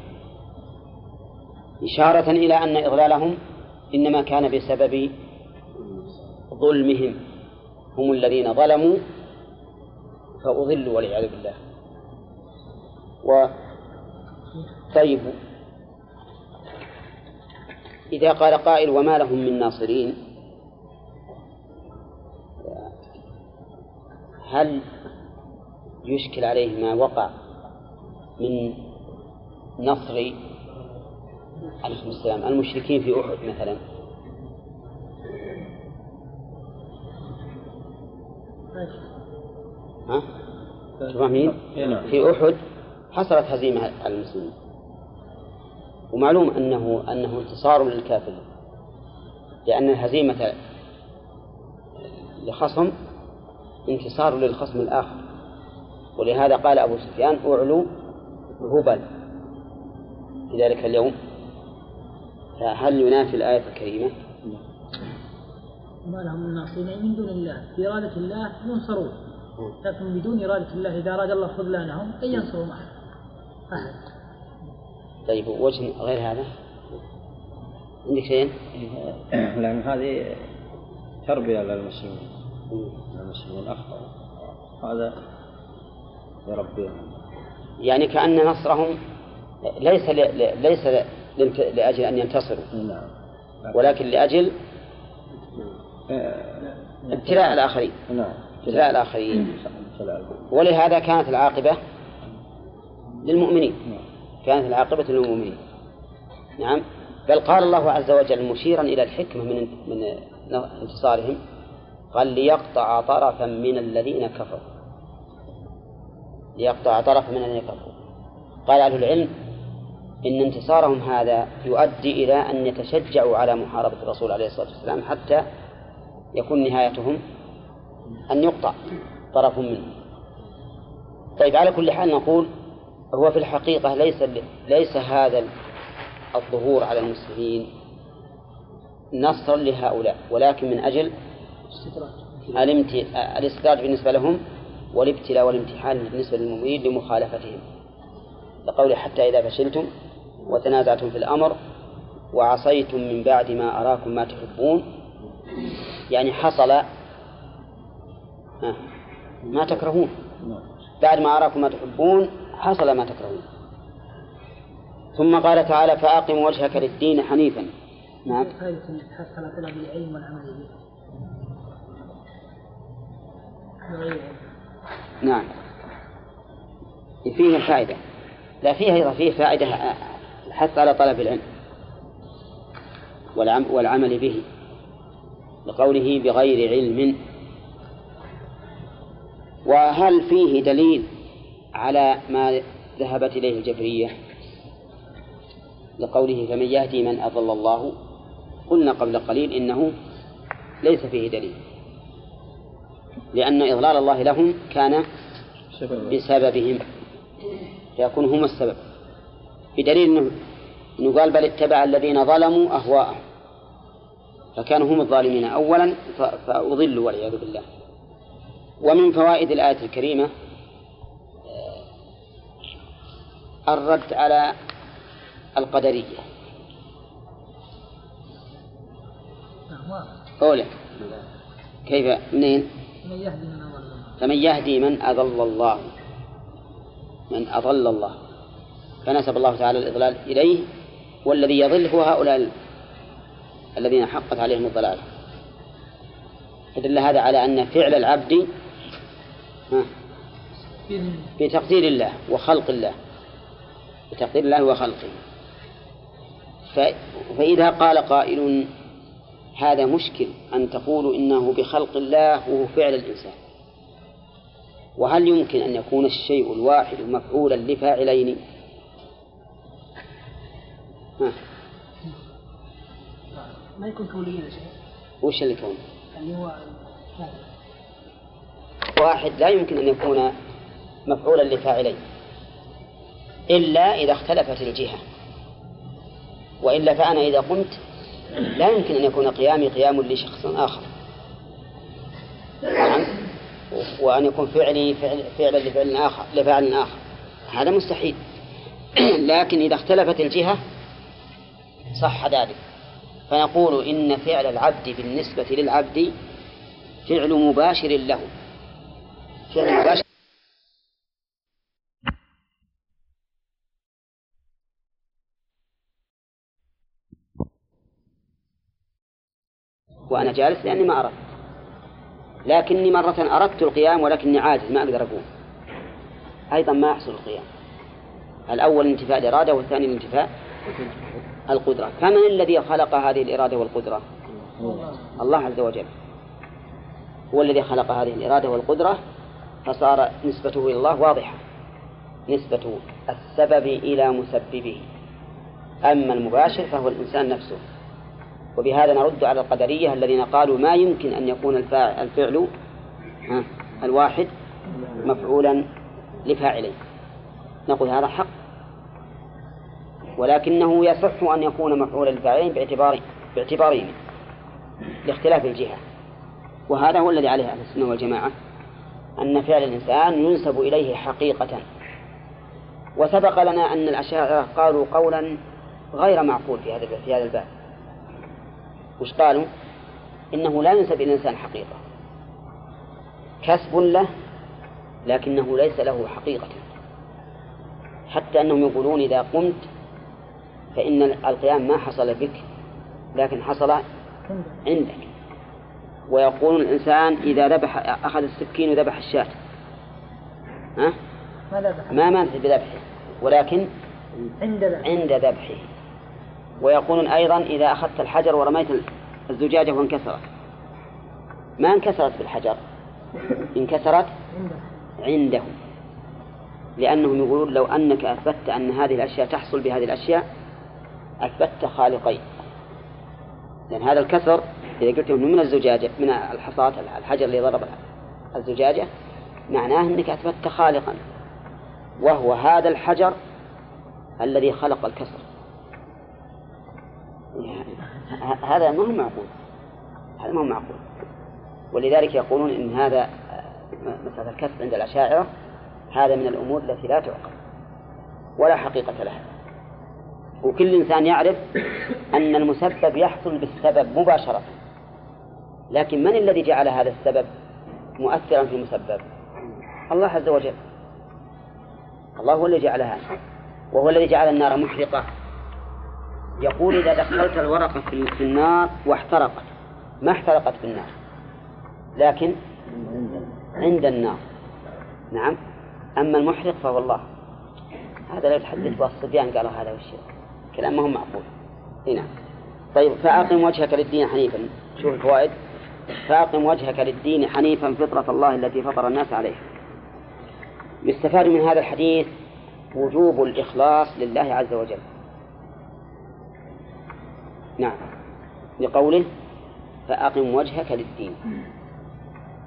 إشارة إلى أن إضلالهم إنما كان بسبب ظلمهم. هم الذين ظلموا فأضلوا والعياذ بالله. و طيب. إذا قال قائل وما لهم من ناصرين؟ هل يشكل عليه ما وقع من نصر عليكم السلام المشركين في أحد مثلا ها؟ إيه نعم. في أحد حصلت هزيمة على المسلمين ومعلوم أنه أنه انتصار للكافرين لأن الهزيمة لخصم انتصار للخصم الآخر. ولهذا قال أبو سفيان أعلو هبل. في ذلك اليوم فهل ينافي الآية الكريمة؟ وما لهم من ناصرين من دون الله. بإرادة الله ينصرون. لكن بدون إرادة الله إذا أراد الله خذلانهم أن ينصروا أحد أحد. طيب وجه غير هذا؟ عندك شيء؟ لأن هذه تربية للمسلمين. أخطأوا هذا يربيهم يعني كأن نصرهم ليس ل... ليس ل... لأجل أن ينتصروا. نعم. ولكن لأجل ابتلاء الآخرين. نعم. ابتلاء الآخرين. ابتلاء. ولهذا كانت العاقبة للمؤمنين. نعم. كانت العاقبة للمؤمنين. نعم. بل قال الله عز وجل مشيرا إلى الحكمة من من انتصارهم. قال ليقطع طرفا من الذين كفروا. ليقطع طرفا من الذين كفروا. قال أهل العلم إن انتصارهم هذا يؤدي إلى أن يتشجعوا على محاربة الرسول عليه الصلاة والسلام حتى يكون نهايتهم أن يقطع طرف منهم طيب على كل حال نقول هو في الحقيقة ليس ليس هذا الظهور على المسلمين نصرا لهؤلاء ولكن من أجل الامت- الاستدراج بالنسبة لهم والابتلاء والامتحان بالنسبة للمؤمنين لمخالفتهم. لقوله حتى إذا فشلتم وتنازعتم في الأمر وعصيتم من بعد ما أراكم ما تحبون يعني حصل ها، ما تكرهون. بعد ما أراكم ما تحبون حصل ما تكرهون. ثم قال تعالى فأقم وجهك للدين حنيفا. نعم. فائدة طلب العلم والعمل به. نعم. فيه الفائدة لا فيه أيضا فيه فائدة الحث على طلب العلم. والعم والعمل به. لقوله بغير علم. وهل فيه دليل على ما ذهبت إليه الجبرية؟ لقوله فمن يهدي من أضل الله. قلنا قبل قليل إنه ليس فيه دليل. لأن إضلال الله لهم كان سبب بسببهم. فيكون هم السبب. بدليل انه إنه قال بل اتبع الذين ظلموا أهواءهم. فكانوا هم الظالمين. اولا ف- فأضلوا والعياذ بالله. ومن فوائد الآية الكريمة آه، الرد على القدرية. واضح. أولى كيف؟ منين؟ فمن يهدي من أضل الله. من أضل الله. فنسب الله تعالى الإضلال إليه والذي يضل هو هؤلاء ال- الذين حقت عليهم الضلالة فدل هذا على أن فعل العبد ها، بإذن في تقدير الله وخلق الله. بتقدير الله وخلقه. فإذا قال قائل هذا مشكل أن تقولوا إنه بخلق الله وهو فعل الإنسان. وهل يمكن أن يكون الشيء الواحد مفعولا لفاعلين؟ ها. ما يكون كونيا وش اللي كون؟ اللي هو واحد لا يمكن أن يكون مفعولا لفاعلين إلا إذا اختلفت الجهة وإلا فأنا إذا قمت لا يمكن أن يكون قيامي قيام لشخص آخر. نعم. وأن يكون فعلي فعل فعلا لفعل آخر لفعل آخر. هذا مستحيل. لكن إذا اختلفت الجهة صح ذلك. فنقول إن فعل العبد بالنسبة للعبد فعل مباشر له. فعل مباشر وأنا جالس لأني ما أردت. لكني مرة أردت القيام ولكني عاجز ما أقدر أقوم. أيضا ما يحصل القيام. الأول انتفاء الإرادة والثاني الانتفاء القدرة. فمن الذي خلق هذه الإرادة والقدرة؟ الله عز وجل. هو الذي خلق هذه الإرادة والقدرة فصار نسبته إلى الله واضحة. نسبة السبب إلى مسببه. أما المباشر فهو الإنسان نفسه. وبهذا نرد على القدرية الذين قالوا ما يمكن أن يكون الفعل الواحد مفعولا لفاعلين نقول هذا حق. ولكنه يصح أن يكون مفعولا لفاعلين باعتبار باعتبارين لاختلاف الجهة. وهذا هو الذي عليه أهل السنة والجماعة أن فعل الإنسان ينسب إليه حقيقة. وسبق لنا أن الأشاعرة قالوا قولا غير معقول في هذا في هذا الباب. وش قالوا؟ إنه لا ينسب إلى الإنسان حقيقة. كسب له لكنه ليس له حقيقة. حتى أنهم يقولون إذا قمت فإن القيام ما حصل بك لكن حصل عندك. ويقول الإنسان إذا ذبح أخذ السكين وذبح الشاة. ها؟ ما ما مانع بذبحه ولكن عند ذبحه. ويقولون أيضا إذا أخذت الحجر ورميت الزجاجة وانكسرت. ما انكسرت بالحجر؟ انكسرت عنده عنده لأنهم يقولون لو أنك أثبتت أن هذه الأشياء تحصل بهذه الأشياء أثبتت خالقين. لأن هذا الكسر إذا قلت إنه من الزجاجة من الحصاة الحجر اللي ضرب الزجاجة معناه أنك أثبتت خالقا. وهو هذا الحجر الذي خلق الكسر. هذا ما هو معقول. هذا ما هو معقول. ولذلك يقولون إن هذا آه، مسألة الكسب عند الأشاعرة هذا من الأمور التي لا تعقل. ولا حقيقة لها. وكل إنسان يعرف أن المسبب يحصل بالسبب مباشرة. لكن من الذي جعل هذا السبب مؤثرا في المسبب؟ الله عز وجل. الله هو الذي جعلها. وهو الذي جعل النار محرقة. يقول إذا دخلت الورقة في في النار واحترقت. ما احترقت بالنار لكن عند النار. نعم. أما المحرق فهو الله. هذا لا يتحدث به الصبيان قالوا هذا والشيء كلام ما هو معقول هنا نعم. طيب فأقم وجهك للدين حنيفا. شوف الفوائد. فأقم وجهك للدين حنيفا فطرة الله التي فطر الناس عليه. يستفاد من هذا الحديث وجوب الإخلاص لله عز وجل. نعم. لقوله فأقم وجهك للدين.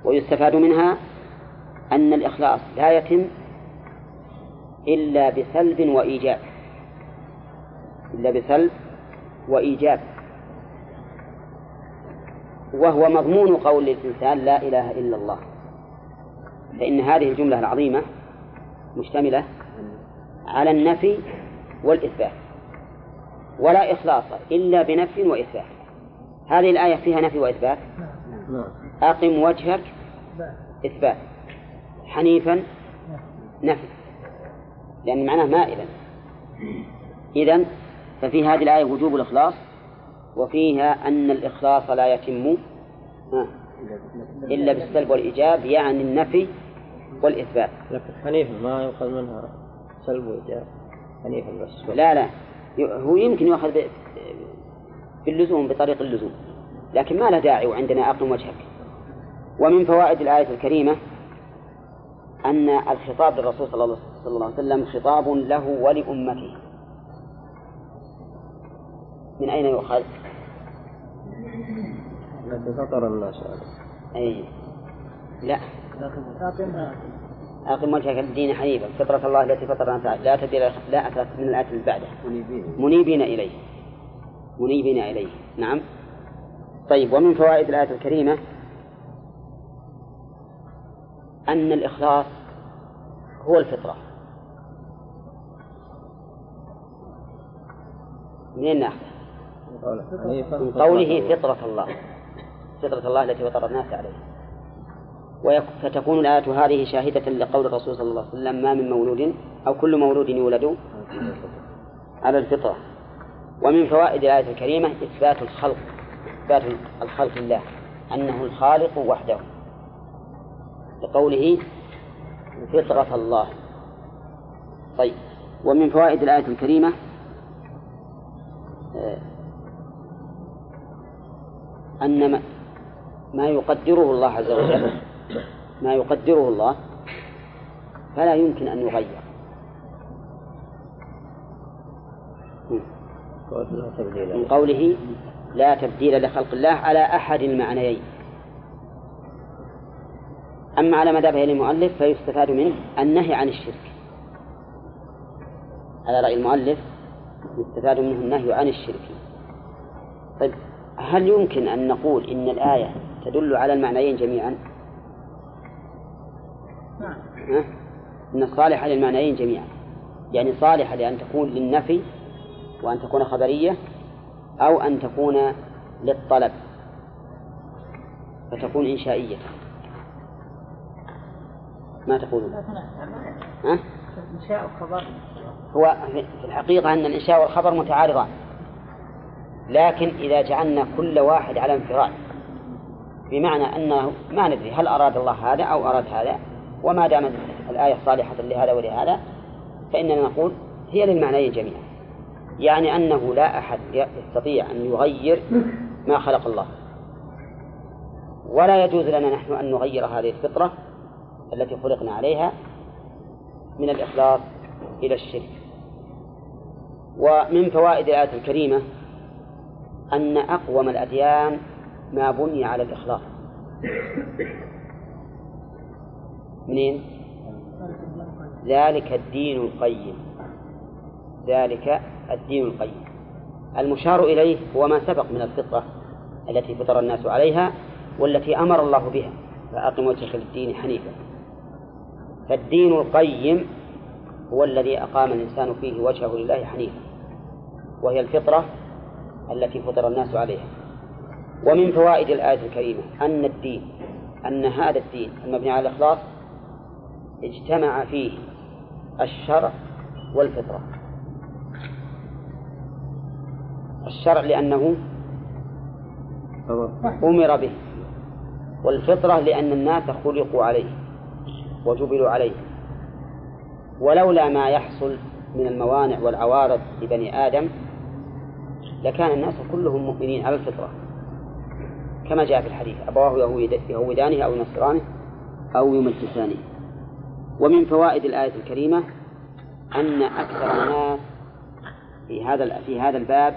ويستفاد منها أن الإخلاص لا يتم إلا بسلب وإيجاب. إلا بسلب وإيجاب. وهو مضمون قول الإنسان لا إله إلا الله. فإن هذه الجملة العظيمة مشتملة على النفي والإثبات. ولا إخلاص إلا بنفي وإثبات. هذه الآية فيها نفي وإثبات؟ أقم وجهك إثبات. حنيفا نفي. لأن معناه مائلا. إذا ففي هذه الآية وجوب الإخلاص وفيها أن الإخلاص لا يتم إلا بالسلب والإيجاب يعني النفي والإثبات. لكن حنيفة ما يؤخذ منها سلب وإيجاب. حنيفا بس. لا لا. هو يمكن يؤخذ باللزوم بطريق اللزوم لكن ما له داعي وعندنا أقم وجهك. ومن فوائد الآية الكريمة أن الخطاب للرسول صلى الله صلى الله عليه وسلم خطاب له ولأمته. من أين يؤخذ؟ فطر الناس أي لا. أقم وجهك للدين حنيفا. فطرة الله التي فطر. لا تبديل لا أثرت من الآية اللي بعدها منيبين. إليه. منيبين إليه. نعم. طيب ومن فوائد الآية الكريمة أن الإخلاص هو الفطرة. منين ناخذ؟ من قوله فطرة الله. فطرة الله التي فطر الناس عليها فتكون الآية هذه شاهدة لقول الرسول صلى الله عليه وسلم ما من مولود أو كل مولود يولد على الفطرة. ومن فوائد الآية الكريمة إثبات الخلق إثبات الخلق لله أنه الخالق وحده. لقوله فطرة الله. طيب. ومن فوائد الآية الكريمة آه، أن ما- ما يقدره الله عز وجل ما يقدره الله فلا يمكن أن يغير. من قوله لا تبديل لخلق الله على أحد المعنيين أما على ما ذهب إليه المؤلف فيستفاد منه النهي عن الشرك. على رأي المؤلف يستفاد منه النهي عن الشرك. طيب هل يمكن أن نقول إن الآية تدل على المعنيين جميعا؟ إن الصالحة للمعنيين جميعا. يعني صالحة لأن تكون للنفي وأن تكون خبرية أو أن تكون للطلب فتكون إنشائية. ما تقولون تنافع ها؟ إنشاء الخبر هو في الحقيقة أن الإنشاء والخبر متعارضان. لكن إذا جعلنا كل واحد على انفراد بمعنى أنه ما ندري هل أراد الله هذا أو أراد هذا وما دامت الآية صالحة لهذا ولهذا فإننا نقول هي للمعنيين جميعا. يعني أنه لا أحد يستطيع أن يغير ما خلق الله. ولا يجوز لنا نحن أن نغير هذه الفطرة التي خلقنا عليها من الإخلاص إلى الشرك. ومن فوائد الآية الكريمة أن أقوم الأديان ما بني على الإخلاص. منين؟ ذلك الدين القيم. ذلك الدين القيم. المشار إليه هو ما سبق من الفطرة التي فطر الناس عليها والتي أمر الله بها. فأقم وجهك للدين حنيفا. فالدين القيم هو الذي أقام الإنسان فيه وجهه لله حنيفا. وهي الفطرة التي فطر الناس عليها. ومن فوائد الآية الكريمة أن الدين أن هذا الدين المبني على الإخلاص اجتمع فيه الشرع والفطرة. الشرع لأنه أمر به والفطرة لأن الناس خلقوا عليه وجبلوا عليه. ولولا ما يحصل من الموانع والعوارض لبني آدم لكان الناس كلهم مؤمنين على الفطرة. كما جاء في الحديث أبواه يهود- يهودانه أو ينصرانه أو يمجسانه. ومن فوائد الآية الكريمة أن أكثر الناس في هذا في هذا الباب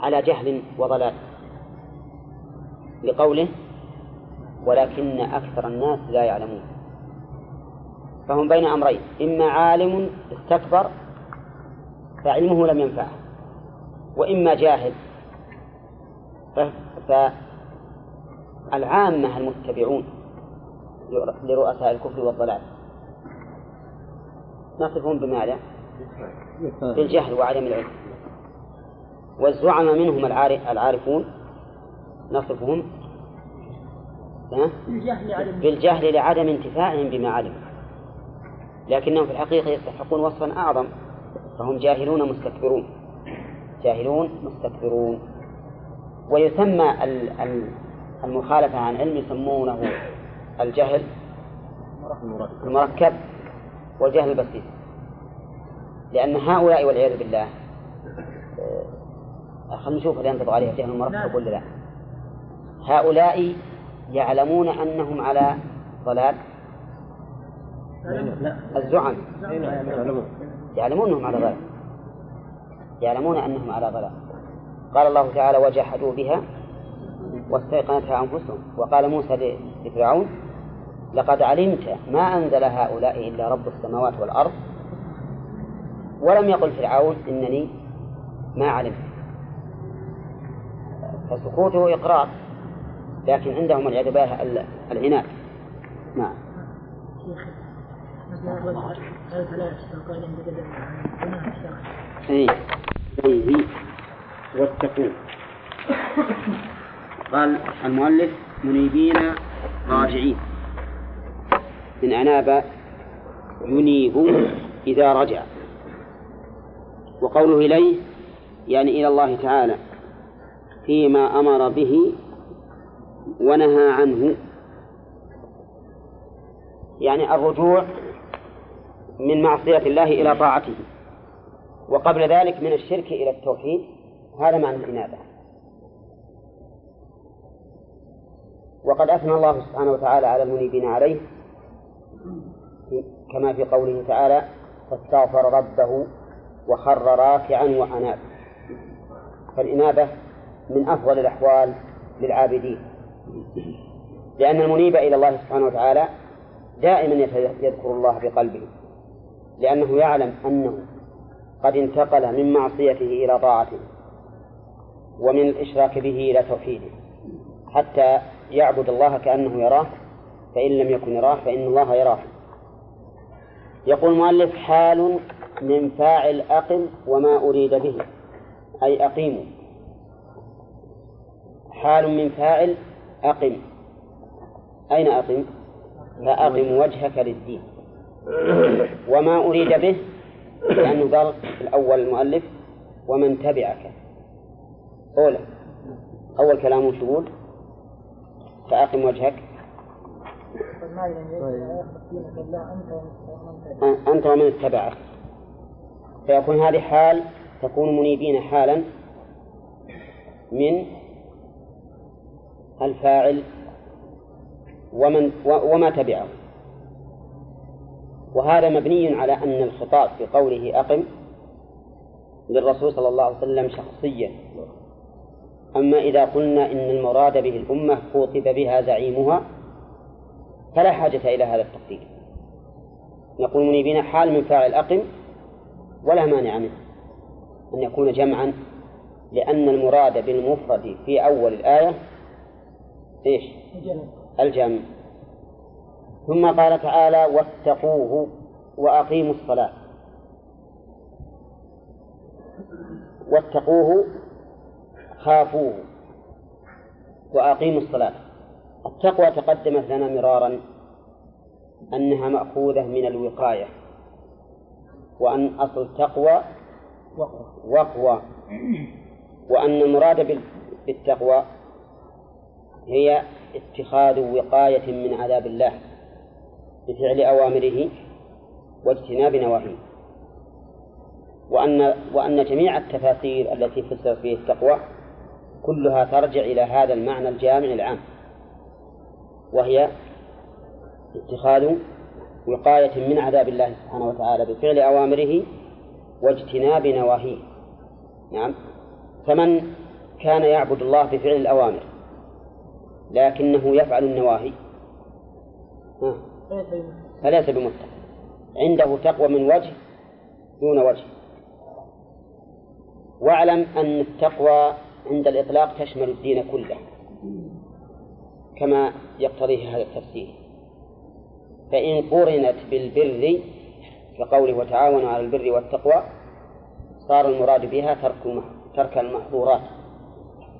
على جهل وضلال. لقوله ولكن أكثر الناس لا يعلمون. فهم بين أمرين إما عالم استكبر فعلمه لم ينفعه وإما جاهل فالعامة المتبعون لرؤساء الكفر والضلال. نصفهم بماذا؟ بالجهل. وعدم العلم. والزعماء منهم العارف العارفون نصفهم. بالجهل لعدم انتفاعهم بما علموا لكنهم في الحقيقة يستحقون وصفا أعظم. فهم جاهلون مستكبرون. جاهلون مستكبرون. ويسمى ال- ال- المخالفة عن علم يسمونه الجهل المركب. والجهل البسيط. لأن هؤلاء والعياذ بالله آه، خلينا نشوف هل ينطبق عليها فهم المركب ولا لا. هؤلاء يعلمون أنهم على ضلال. الزعم يعلمون أنهم على ضلال. يعلمون أنهم على ضلال. قال الله تعالى وجحدوا بها واستيقنتها أنفسهم. وقال موسى لفرعون لقد علمت ما أنزل هؤلاء إلا رب السماوات والأرض. ولم يقل فرعون إنني ما علمت. فسكوته إقرار لكن عندهم والعياذ بالله العناد. نعم. اي اي واتقون. قال المؤلف منيبين راجعين. من أناب ينيب إذا رجع. وقوله إليه يعني إلى الله تعالى فيما أمر به ونهى عنه. يعني الرجوع من معصية الله إلى طاعته وقبل ذلك من الشرك إلى التوحيد. هذا معنى الإنابة. وقد أثنى الله سبحانه وتعالى على المنيبين عليه كما في قوله تعالى فاستغفر ربه وخر راكعا وأناب. فالإنابة من أفضل الأحوال للعابدين لأن المنيب إلى الله سبحانه وتعالى دائما يذكر الله بقلبه لأنه يعلم أنه قد انتقل من معصيته إلى طاعته ومن الإشراك به إلى توحيده حتى يعبد الله كأنه يراه فإن لم يكن يراه فإن الله يراه. يقول المؤلف حال من فاعل أقم وما أريد به أي أقيموا حال من فاعل أقم. أين أقم؟ فأقم وجهك للدين. وما أريد به لأنه قال الأول المؤلف ومن تبعك. أولى. أول كلامه شهود فأقم وجهك. أنت ومن اتبعك. فيكون هذه حال تكون منيبين حالا من الفاعل ومن وما تبعه. وهذا مبني على أن الخطاب في قوله أقم للرسول صلى الله عليه وسلم شخصيا أما إذا قلنا إن المراد به الأمة خوطب بها زعيمها فلا حاجة إلى هذا التقدير. نقول منيبين حال من فاعل أقم ولا مانع منه. أن يكون جمعا لأن المراد بالمفرد في أول الآية إيش؟ الجمع. ثم قال تعالى واتقوه وأقيموا الصلاة. واتقوه خافوه وأقيموا الصلاة. التقوى تقدمت لنا مرارا أنها مأخوذة من الوقاية وأن أصل التقوى وقوى وأن المراد بالتقوى هي اتخاذ وقاية من عذاب الله بفعل أوامره واجتناب نواهيه. وأن وأن جميع التفاسير التي فسرت فيه التقوى كلها ترجع إلى هذا المعنى الجامع العام. وهي اتخاذ وقاية من عذاب الله سبحانه وتعالى بفعل أوامره واجتناب نواهيه. نعم. فمن كان يعبد الله بفعل الأوامر لكنه يفعل النواهي. فليس بمتقى عنده تقوى من وجه دون وجه. واعلم أن التقوى عند الإطلاق تشمل الدين كله. كما يقتضيه هذا التفسير. فإن قرنت بالبر كقوله وتعاونوا على البر والتقوى صار المراد بها ترك ترك المحظورات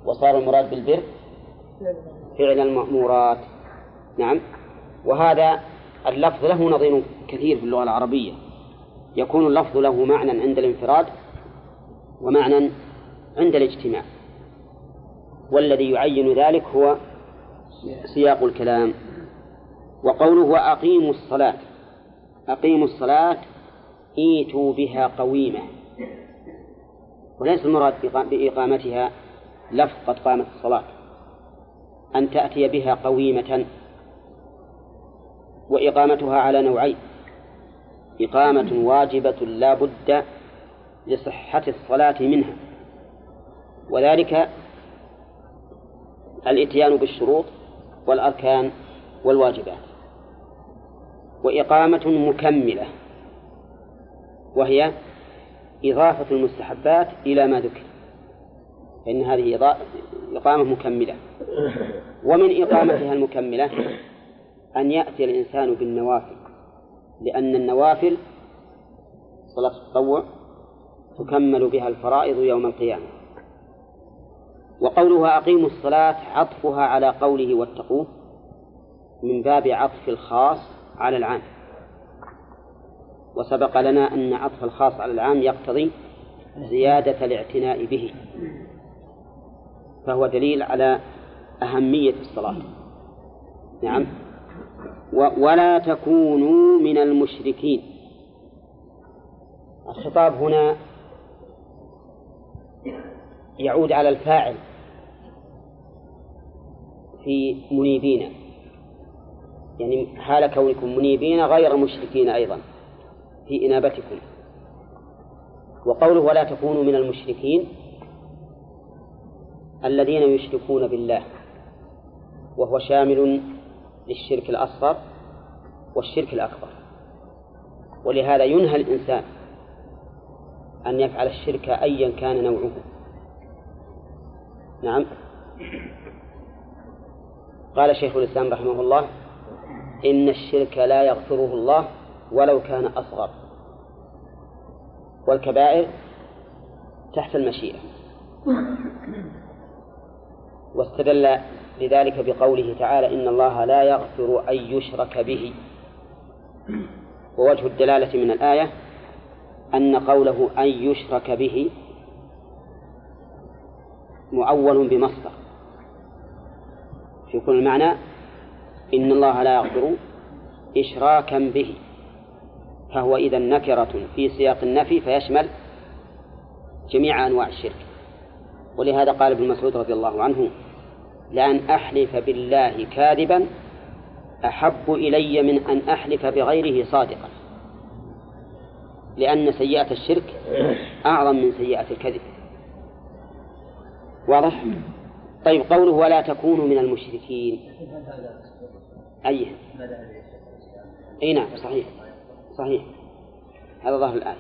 وصار المراد بالبر فعل المأمورات. نعم. وهذا اللفظ له نظير كثير في اللغة العربية. يكون اللفظ له معنى عند الانفراد ومعنى عند الاجتماع. والذي يعين ذلك هو سياق الكلام. وقوله وأقيموا الصلاة. أقيموا الصلاة إيتوا بها قويمة. وليس المراد بإقامتها لفظ قد قامت الصلاة. أن تأتي بها قويمة. وإقامتها على نوعين. إقامة واجبة لا بد لصحة الصلاة منها. وذلك الإتيان بالشروط والأركان والواجبات. وإقامة مكملة. وهي إضافة المستحبات إلى ما ذكر. فإن هذه إقامة مكملة. ومن إقامتها المكملة أن يأتي الإنسان بالنوافل. لأن النوافل صلاة التطوع تكمل بها الفرائض يوم القيامة. وقولها أقيموا الصلاة عطفها على قوله واتقوه من باب عطف الخاص على العام. وسبق لنا أن عطف الخاص على العام يقتضي زيادة الاعتناء به فهو دليل على أهمية الصلاة. نعم. ولا تكونوا من المشركين. الخطاب هنا يعود على الفاعل. في منيبين. يعني حال كونكم منيبين غير مشركين أيضا في إنابتكم. وقوله ولا تكونوا من المشركين الذين يشركون بالله وهو شامل للشرك الأصغر والشرك الأكبر. ولهذا ينهى الإنسان أن يفعل الشرك أيا كان نوعه. نعم. قال شيخ الإسلام رحمه الله إن الشرك لا يغفره الله ولو كان أصغر. والكبائر تحت المشيئة. واستدل لذلك بقوله تعالى إن الله لا يغفر أن يشرك به. ووجه الدلالة من الآية أن قوله أن يشرك به معول بمصدر. في كل معنى إن الله لا يغفر إشراكا به فهو إذا نكرة في سياق النفي فيشمل جميع أنواع الشرك ولهذا قال ابن مسعود رضي الله عنه لأن أحلف بالله كاذبا أحب إلي من أن أحلف بغيره صادقا لأن سيئة الشرك أعظم من سيئة الكذب واضح؟ طيب قوله ولا تكونوا من المشركين. أي أي نعم صحيح صحيح. هذا ظاهر الآية.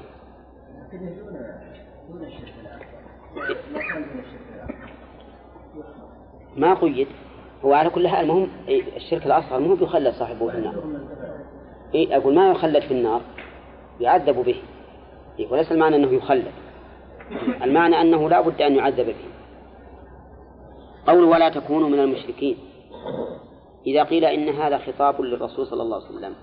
ما قيد. هو على كل حال المهم الشرك الأصغر مو بيخلد صاحبه في النار. إيه أقول ما يخلد في النار؟ يعذب به. إيه وليس المعنى أنه يخلد. المعنى أنه لا بد أن يعذب به. قول ولا تكونوا من المشركين. إذا قيل إن هذا خطاب للرسول صلى الله عليه وسلم.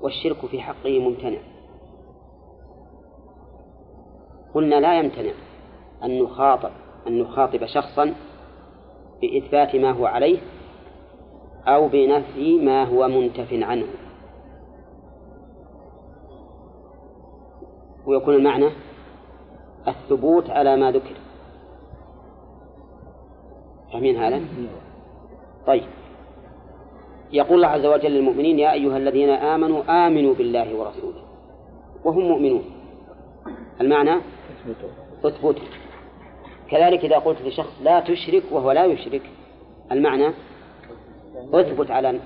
والشرك في حقه ممتنع. قلنا لا يمتنع أن نخاطب أن نخاطب شخصا بإثبات ما هو عليه أو بنفي ما هو منتف عنه. ويكون المعنى الثبوت على ما ذكر. فاهمين هذا؟ طيب. يقول الله عز وجل للمؤمنين يا أيها الذين آمنوا آمنوا بالله ورسوله. وهم مؤمنون. المعنى؟ اثبتوا. كذلك إذا قلت لشخص لا تشرك وهو لا يشرك المعنى؟ اثبت على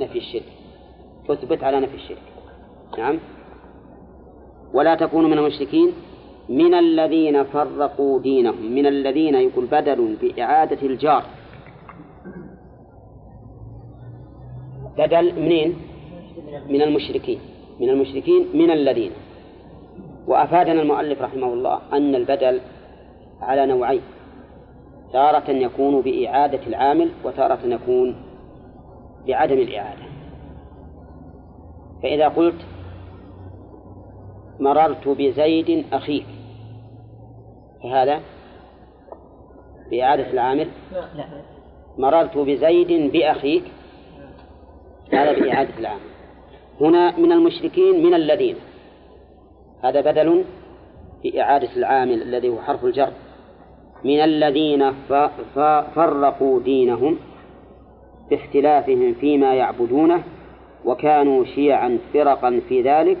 نفي الشرك. اثبت على نفي الشرك. نعم. ولا تكونوا من المشركين. من الذين فرقوا دينهم من الذين يقول بدل بإعادة الجار. بدل منين؟ من المشركين. من المشركين من الذين. وأفادنا المؤلف رحمه الله أن البدل على نوعين. تارة يكون بإعادة العامل وتارة يكون بعدم الإعادة. فإذا قلت مررت بزيد أخيك فهذا بإعادة العامل؟ مررت بزيد بأخيك هذا بإعادة العامل. هنا من المشركين من الذين؟ هذا بدل في إعادة العامل الذي هو حرف الجر. من الذين فرقوا دينهم باختلافهم فيما يعبدونه وكانوا شيعا فرقا في ذلك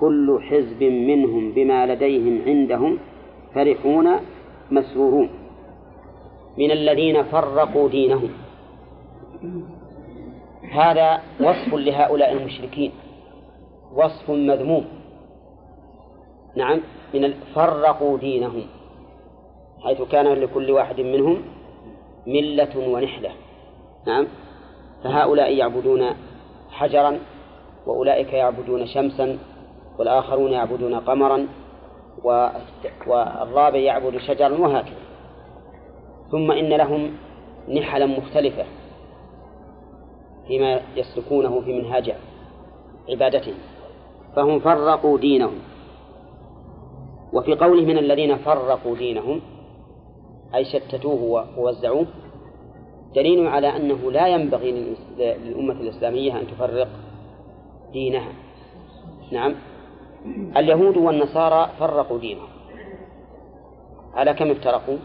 كل حزب منهم بما لديهم عندهم فرحون مسرورون من الذين فرقوا دينهم. هذا وصف لهؤلاء المشركين وصف مذموم. نعم من فرقوا دينهم حيث كان لكل واحد منهم ملة ونحلة. نعم فهؤلاء يعبدون حجرا وأولئك يعبدون شمسا والآخرون يعبدون قمرا. والرابع يعبد شجرا وهكذا. ثم إن لهم نحلا مختلفة فيما يسلكونه في منهاج عبادتهم. فهم فرقوا دينهم. وفي قوله من الذين فرقوا دينهم أي شتتوه ووزعوه دليل على أنه لا ينبغي للأمة الإسلامية أن تفرق دينها. نعم. اليهود والنصارى فرقوا دينهم. على كم افترقوا؟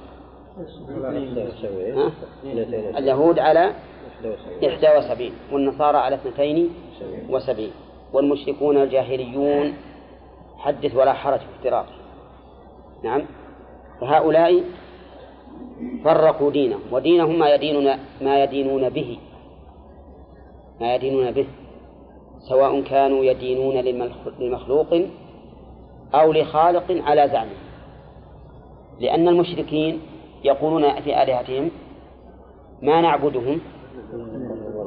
اليهود على 71 والنصارى على 72 والمشركون الجاهليون حدث ولا حرج في افتراق نعم؟ فهؤلاء فرقوا دينهم ودينهم ما يدينون ما يدينون به. ما يدينون به. سواء كانوا يدينون لمخلوق أو لخالق على زعمه. لأن المشركين يقولون في آلهتهم ما نعبدهم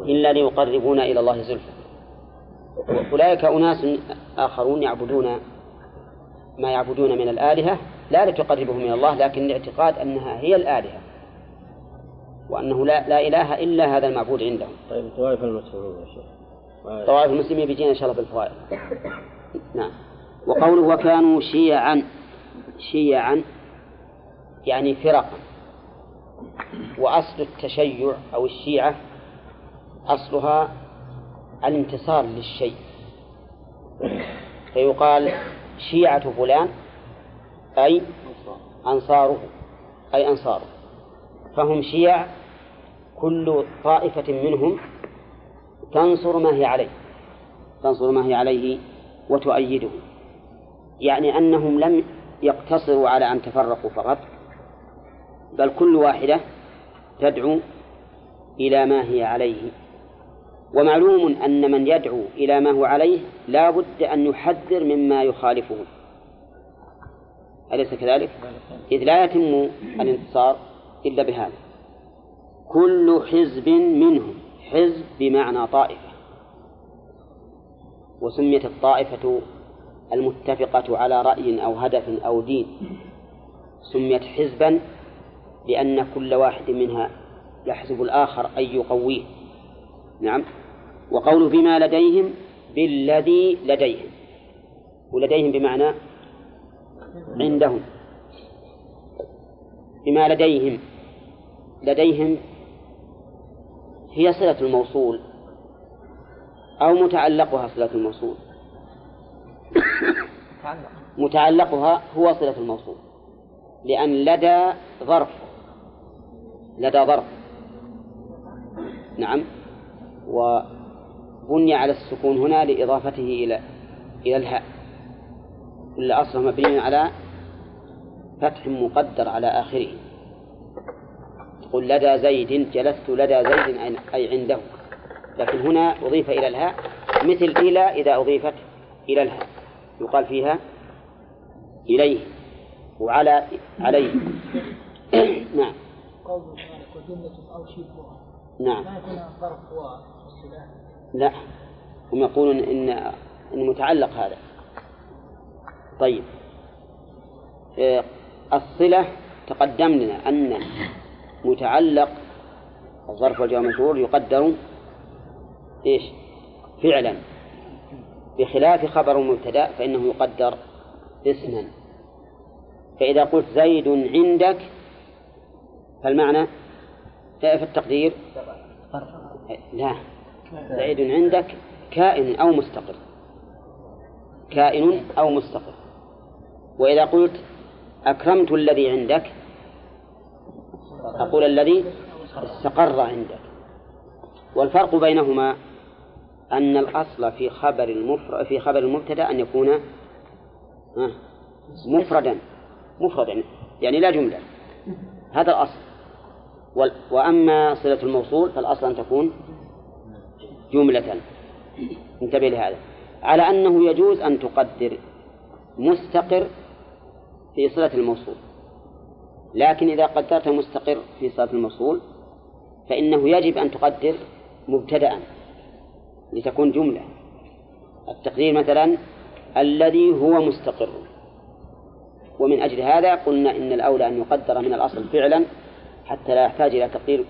إلا ليقربونا إلى الله زلفى. أولئك أناس آخرون يعبدون ما يعبدون من الآلهة لا لتقربهم من الله لكن لاعتقاد أنها هي الآلهة وأنه لا, لا إله إلا هذا المعبود عندهم. طيب طوائف المسلمين يا شيخ. طوائف المسلمين بيجينا إن شاء الله بالفوائد. نعم. وقوله وكانوا شيعا شيعا يعني فرقا. وأصل التشيع أو الشيعة أصلها الانتصار للشيء. فيقال شيعة فلان أي أنصاره أي أنصاره. فهم شيع كل طائفة منهم تنصر ما هي عليه. تنصر ما هي عليه وتؤيده. يعني أنهم لم يقتصروا على أن تفرقوا فقط بل كل واحدة تدعو إلى ما هي عليه. ومعلوم أن من يدعو إلى ما هو عليه لا بد أن يحذر مما يخالفه. أليس كذلك؟ إذ لا يتم الانتصار إلا بهذا. كل حزب منهم حزب بمعنى طائفة وسميت الطائفة المتفقة على رأي أو هدف أو دين سميت حزبا لأن كل واحد منها يحسب الآخر أن يقويه. نعم. وقول بما لديهم بالذي لديهم ولديهم بمعنى عندهم. بما لديهم لديهم هي صلة الموصول أو متعلقها صلة الموصول؟ متعلقها هو صلة الموصول لأن لدى ظرف لدى ظرف. نعم. وبني على السكون هنا لإضافته إلى إلى الهاء. كل أصله مبني على فتح مقدر على آخره. قل لدى زيد جلست لدى زيد أي عنده. لكن هنا أضيف إلى الهاء مثل إلى إذا أضيفت إلى الهاء يقال فيها إليه وعلى عليه. نعم. قول مالك وجملة أو شبهها نعم. ما والسلاح لا. هم يقولون إن إن متعلق هذا. طيب. آه، الصلة تقدم لنا أن متعلق الظرف والجواب المجرور يقدر إيش؟ فعلا. بخلاف خبر المبتدأ فإنه يقدر اسما. فإذا قلت زيد عندك فالمعنى في التقدير؟ لا. زيد عندك كائن أو مستقر. كائن أو مستقر. وإذا قلت أكرمت الذي عندك أقول الذي استقر عندك. والفرق بينهما أن الأصل في خبر المفرد في خبر المبتدأ أن يكون مفردا مفردا يعني لا جملة. هذا الأصل. وأما صلة الموصول فالأصل أن تكون جملة. انتبه لهذا. على أنه يجوز أن تقدر مستقر في صلة الموصول. لكن إذا قدرت مستقر في صلة الموصول فإنه يجب أن تقدر مبتدأ لتكون جملة. التقدير مثلا الذي هو مستقر. ومن أجل هذا قلنا إن الأولى أن يقدر من الأصل فعلا حتى لا يحتاج إلى تقدير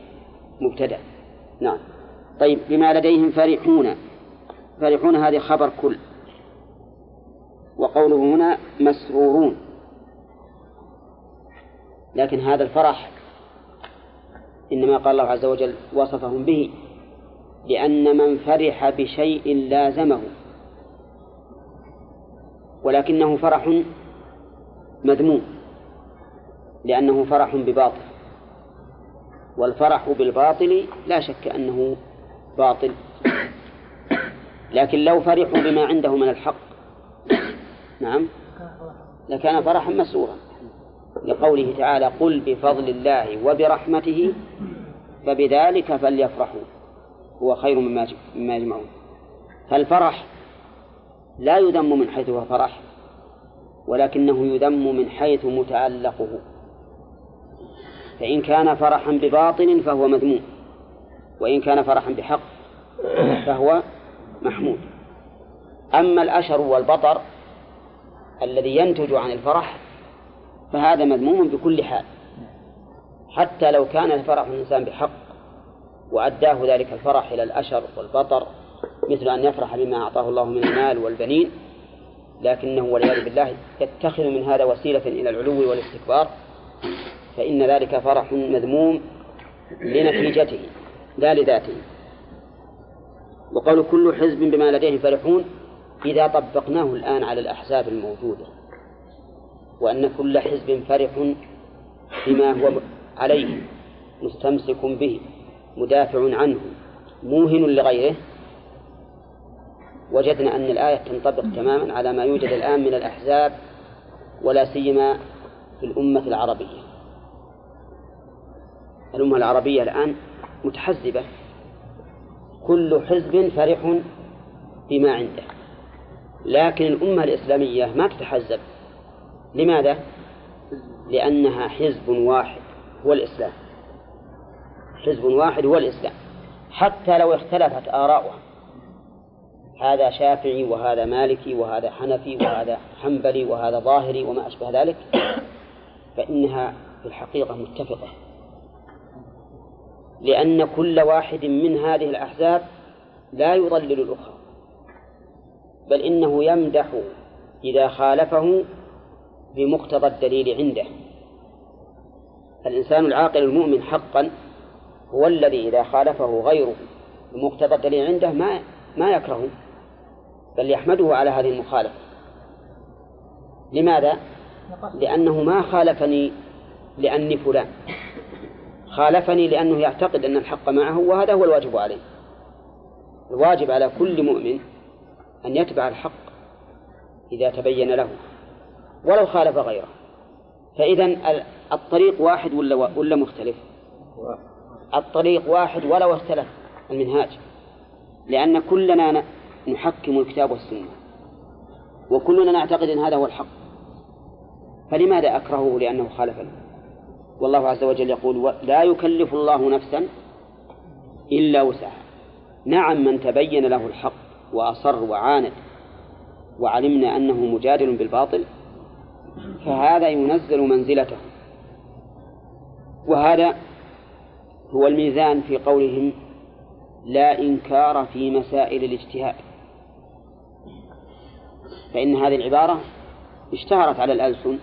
مبتدأ. نعم. طيب بما لديهم فرحون. فرحون هذه خبر كل. وقوله هنا مسرورون. لكن هذا الفرح إنما قال الله عز وجل وصفهم به لأن من فرح بشيء لازمه ولكنه فرح مذموم لأنه فرح بباطل والفرح بالباطل لا شك أنه باطل لكن لو فرحوا بما عنده من الحق نعم لكان فرحا مسرورا. لقوله تعالى قل بفضل الله وبرحمته فبذلك فليفرحوا هو خير مما يجمعون. فالفرح لا يذم من حيث هو فرح ولكنه يذم من حيث متعلقه. فإن كان فرحا بباطل فهو مذموم وإن كان فرحا بحق فهو محمود. أما الأشر والبطر الذي ينتج عن الفرح فهذا مذموم بكل حال. حتى لو كان الفرح الإنسان بحق وأداه ذلك الفرح إلى الأشر والبطر مثل أن يفرح بما أعطاه الله من المال والبنين لكنه والعياذ بالله يتخذ من هذا وسيلة إلى العلو والاستكبار فإن ذلك فرح مذموم لنتيجته لا لذاته. وقالوا كل حزب بما لديهم فرحون إذا طبقناه الآن على الأحزاب الموجودة. وأن كل حزب فرح بما هو عليه مستمسك به مدافع عنه موهن لغيره. وجدنا أن الآية تنطبق تماما على ما يوجد الآن من الأحزاب ولا سيما في الأمة العربية. الأمة العربية الآن متحزبة. كل حزب فرح بما عنده. لكن الأمة الإسلامية ما تتحزب. لماذا؟ لأنها حزب واحد هو الإسلام. حزب واحد هو الإسلام. حتى لو اختلفت آراؤها هذا شافعي وهذا مالكي وهذا حنفي وهذا حنبلي وهذا ظاهري وما أشبه ذلك فإنها في الحقيقة متفقة. لأن كل واحد من هذه الأحزاب لا يضلل الأخرى بل إنه يمدح إذا خالفه بمقتضى الدليل عنده. الإنسان العاقل المؤمن حقا هو الذي إذا خالفه غيره بمقتضى الدليل عنده ما ما يكرهه بل يحمده على هذه المخالفة. لماذا؟ لأنه ما خالفني لأني فلان. خالفني لأنه يعتقد أن الحق معه وهذا هو الواجب عليه. الواجب على كل مؤمن أن يتبع الحق إذا تبين له. ولو خالف غيره. فإذا الطريق واحد ولا ولا مختلف؟ الطريق واحد ولو اختلف المنهاج. لأن كلنا نحكم الكتاب والسنة. وكلنا نعتقد أن هذا هو الحق. فلماذا أكرهه لأنه خالفني والله عز وجل يقول لا يكلف الله نفسا إلا وسعها. نعم من تبين له الحق وأصر وعاند وعلمنا أنه مجادل بالباطل فهذا ينزل منزلته. وهذا هو الميزان في قولهم لا إنكار في مسائل الاجتهاد. فإن هذه العبارة اشتهرت على الألسن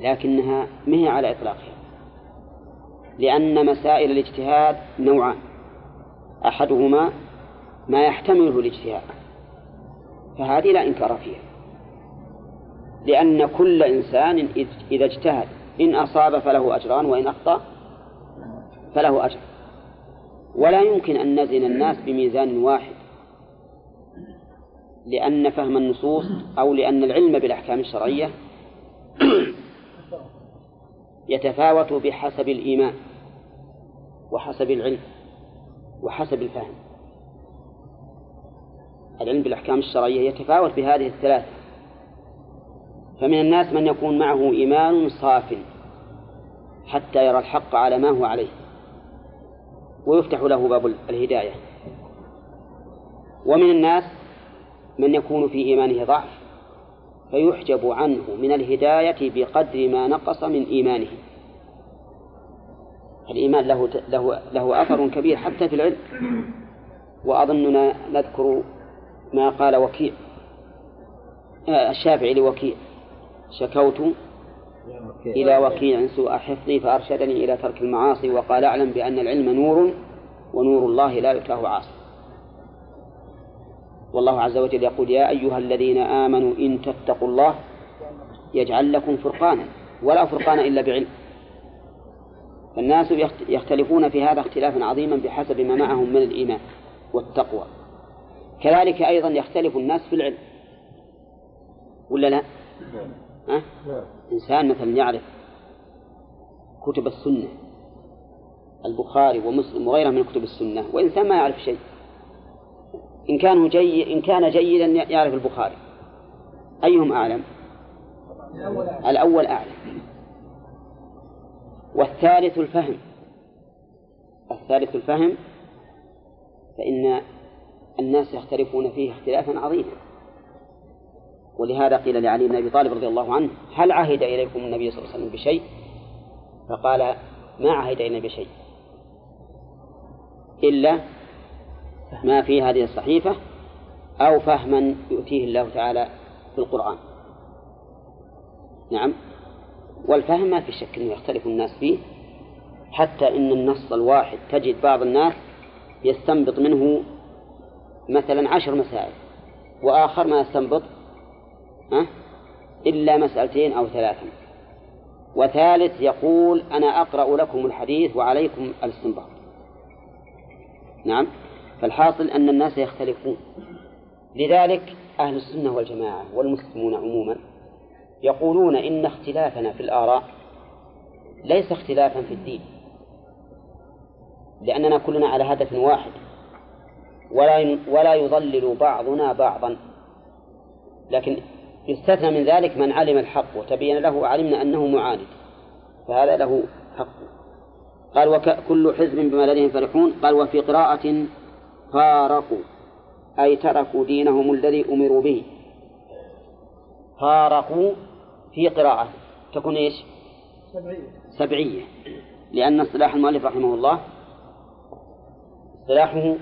لكنها مهي على إطلاقها. لأن مسائل الاجتهاد نوعان. أحدهما ما يحتمله الاجتهاد فهذه لا إنكار فيها. لأن كل إنسان إذا اجتهد إن أصاب فله أجران وإن أخطأ فله أجر. ولا يمكن أن نزن الناس بميزان واحد لأن فهم النصوص أو لأن العلم بالأحكام الشرعية يتفاوت بحسب الإيمان وحسب العلم وحسب الفهم. العلم بالأحكام الشرعية يتفاوت بهذه الثلاثة. فمن الناس من يكون معه إيمان صاف حتى يرى الحق على ما هو عليه. ويفتح له باب الهداية. ومن الناس من يكون في إيمانه ضعف فيحجب عنه من الهداية بقدر ما نقص من إيمانه. الإيمان له له له أثر كبير حتى في العلم. وأظننا نذكر ما قال وكيع آه، الشافعي لوكيع. شكوت إلى وكيع. سوء حفظي فأرشدني إلى ترك المعاصي وقال أعلم بأن العلم نور ونور الله لا يتاه عاصي. والله عز وجل يقول يا أيها الذين آمنوا إن تتقوا الله يجعل لكم فرقانا ولا فرقان إلا بعلم. فالناس يختلفون في هذا اختلافا عظيما بحسب ما معهم من الإيمان والتقوى. كذلك أيضا يختلف الناس في العلم. ولا لا؟ ها؟ إنسان مثلا يعرف كتب السنة البخاري ومسلم وغيرها من كتب السنة وإنسان ما يعرف شيء. إن كان جيد إن كان جيدا يعرف البخاري. أيهم أعلم؟ الأول أعلم. والثالث الفهم. الثالث الفهم فإن الناس يختلفون فيه اختلافا عظيما. ولهذا قيل لعلي بن أبي طالب رضي الله عنه هل عهد إليكم النبي صلى الله عليه وسلم بشيء؟ فقال ما عهد إلينا بشيء. إلا ما في هذه الصحيفة أو فهما يؤتيه الله تعالى في القرآن. نعم. والفهم ما في شك أنه يختلف الناس فيه حتى إن النص الواحد تجد بعض الناس يستنبط منه مثلا عشر مسائل وآخر ما يستنبط إلا مسألتين أو ثلاثا وثالث يقول أنا أقرأ لكم الحديث وعليكم الاستنباط. نعم. فالحاصل أن الناس يختلفون. لذلك أهل السنة والجماعة والمسلمون عموما يقولون إن اختلافنا في الآراء ليس اختلافا في الدين. لأننا كلنا على هدف واحد. ولا ولا يضلل بعضنا بعضا. لكن يستثنى من ذلك من علم الحق وتبين له وعلمنا أنه معاند فهذا له حق. قال وكل حزب بما لديهم فرحون. قال وفي قراءة فارقوا أي تركوا دينهم الذي أمروا به. فارقوا في قراءة تكون إيش؟ سبعية. سبعية. لأن اصطلاح المؤلف رحمه الله اصطلاحه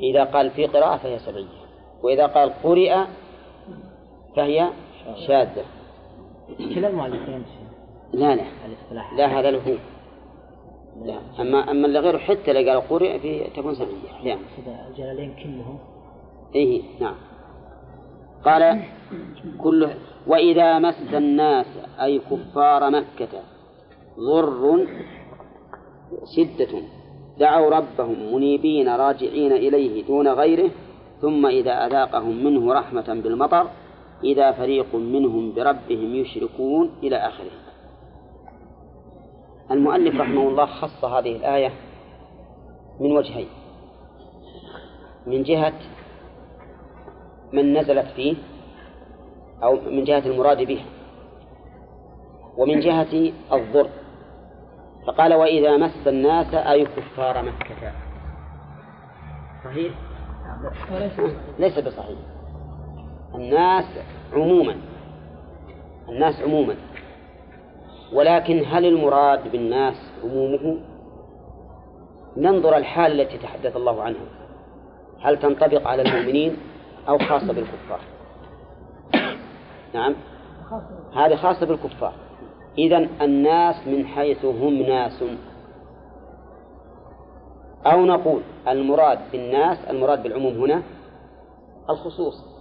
إذا قال في قراءة فهي سبعية وإذا قال قرئ فهي شاذة. كلا المؤلفين لا لا. لا هذا له لا. أما أما اللي غيره حتى لو قال قرئ في تكون سبعية أحيانا الجلالين كلهم. إيه نعم. قال كله وإذا مس الناس أي كفار مكة ضر شدة دعوا ربهم منيبين راجعين إليه دون غيره ثم إذا أذاقهم منه رحمة بالمطر إذا فريق منهم بربهم يشركون إلى آخره. المؤلف رحمه الله خص هذه الآية من وجهين. من جهة من نزلت فيه أو من جهة المراد به ومن جهة الضر. فقال وإذا مس الناس أي كفار مكة. صحيح؟ ليس بصحيح. الناس عموما. الناس عموما. ولكن هل المراد بالناس عمومه؟ ننظر الحال التي تحدث الله عنها. هل تنطبق على المؤمنين أو خاصة بالكفار؟ نعم. هذه خاصة بالكفار. إذا الناس من حيث هم ناس. أو نقول المراد بالناس المراد بالعموم هنا الخصوص.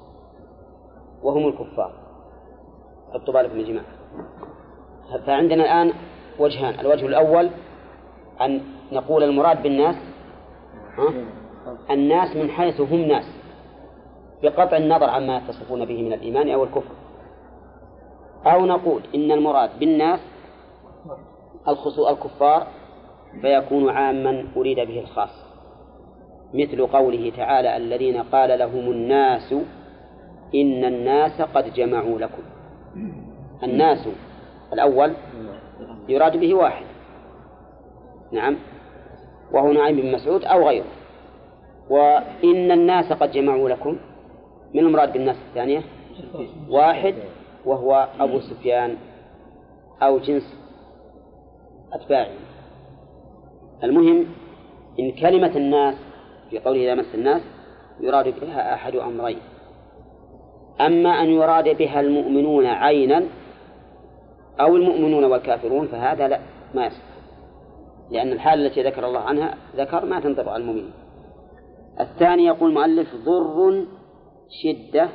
وهم الكفار. حطوا بالكم يا جماعة. فعندنا الآن وجهان. الوجه الأول أن نقول المراد بالناس ها؟ الناس من حيث هم ناس. بقطع النظر عما يتصفون به من الإيمان أو الكفر. أو نقول إن المراد بالناس الخصوص الكفار فيكون عاما أريد به الخاص. مثل قوله تعالى الذين قال لهم الناس إن الناس قد جمعوا لكم. الناس الأول يراد به واحد. نعم. وهو نعيم بن مسعود أو غيره. وإن الناس قد جمعوا لكم من المراد بالناس الثانية؟ واحد وهو أبو سفيان أو جنس أتباعه. المهم إن كلمة الناس في قوله إذا مس الناس يراد بها أحد أمرين. أما أن يراد بها المؤمنون عينا أو المؤمنون والكافرون فهذا لا ما يصح. لأن الحالة التي ذكر الله عنها ذكر ما تنطبق على المؤمنين. الثاني يقول المؤلف ضر شدة.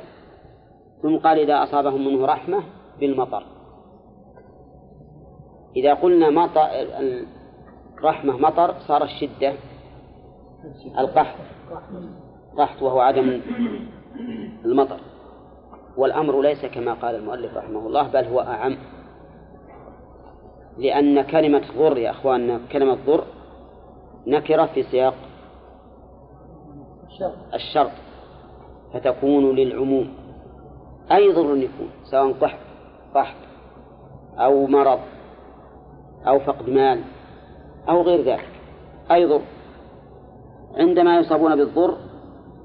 ثم قال إذا أصابهم منه رحمة بالمطر. إذا قلنا مطر رحمة مطر صار الشدة القحط. قحط وهو عدم المطر. والأمر ليس كما قال المؤلف رحمه الله بل هو أعم. لأن كلمة ضر يا أخواننا كلمة ضر نكرة في سياق الشرط. فتكون للعموم. أي ضر يكون سواء قحط قحط أو مرض أو فقد مال أو غير ذلك. أي ضر. عندما يصابون بالضر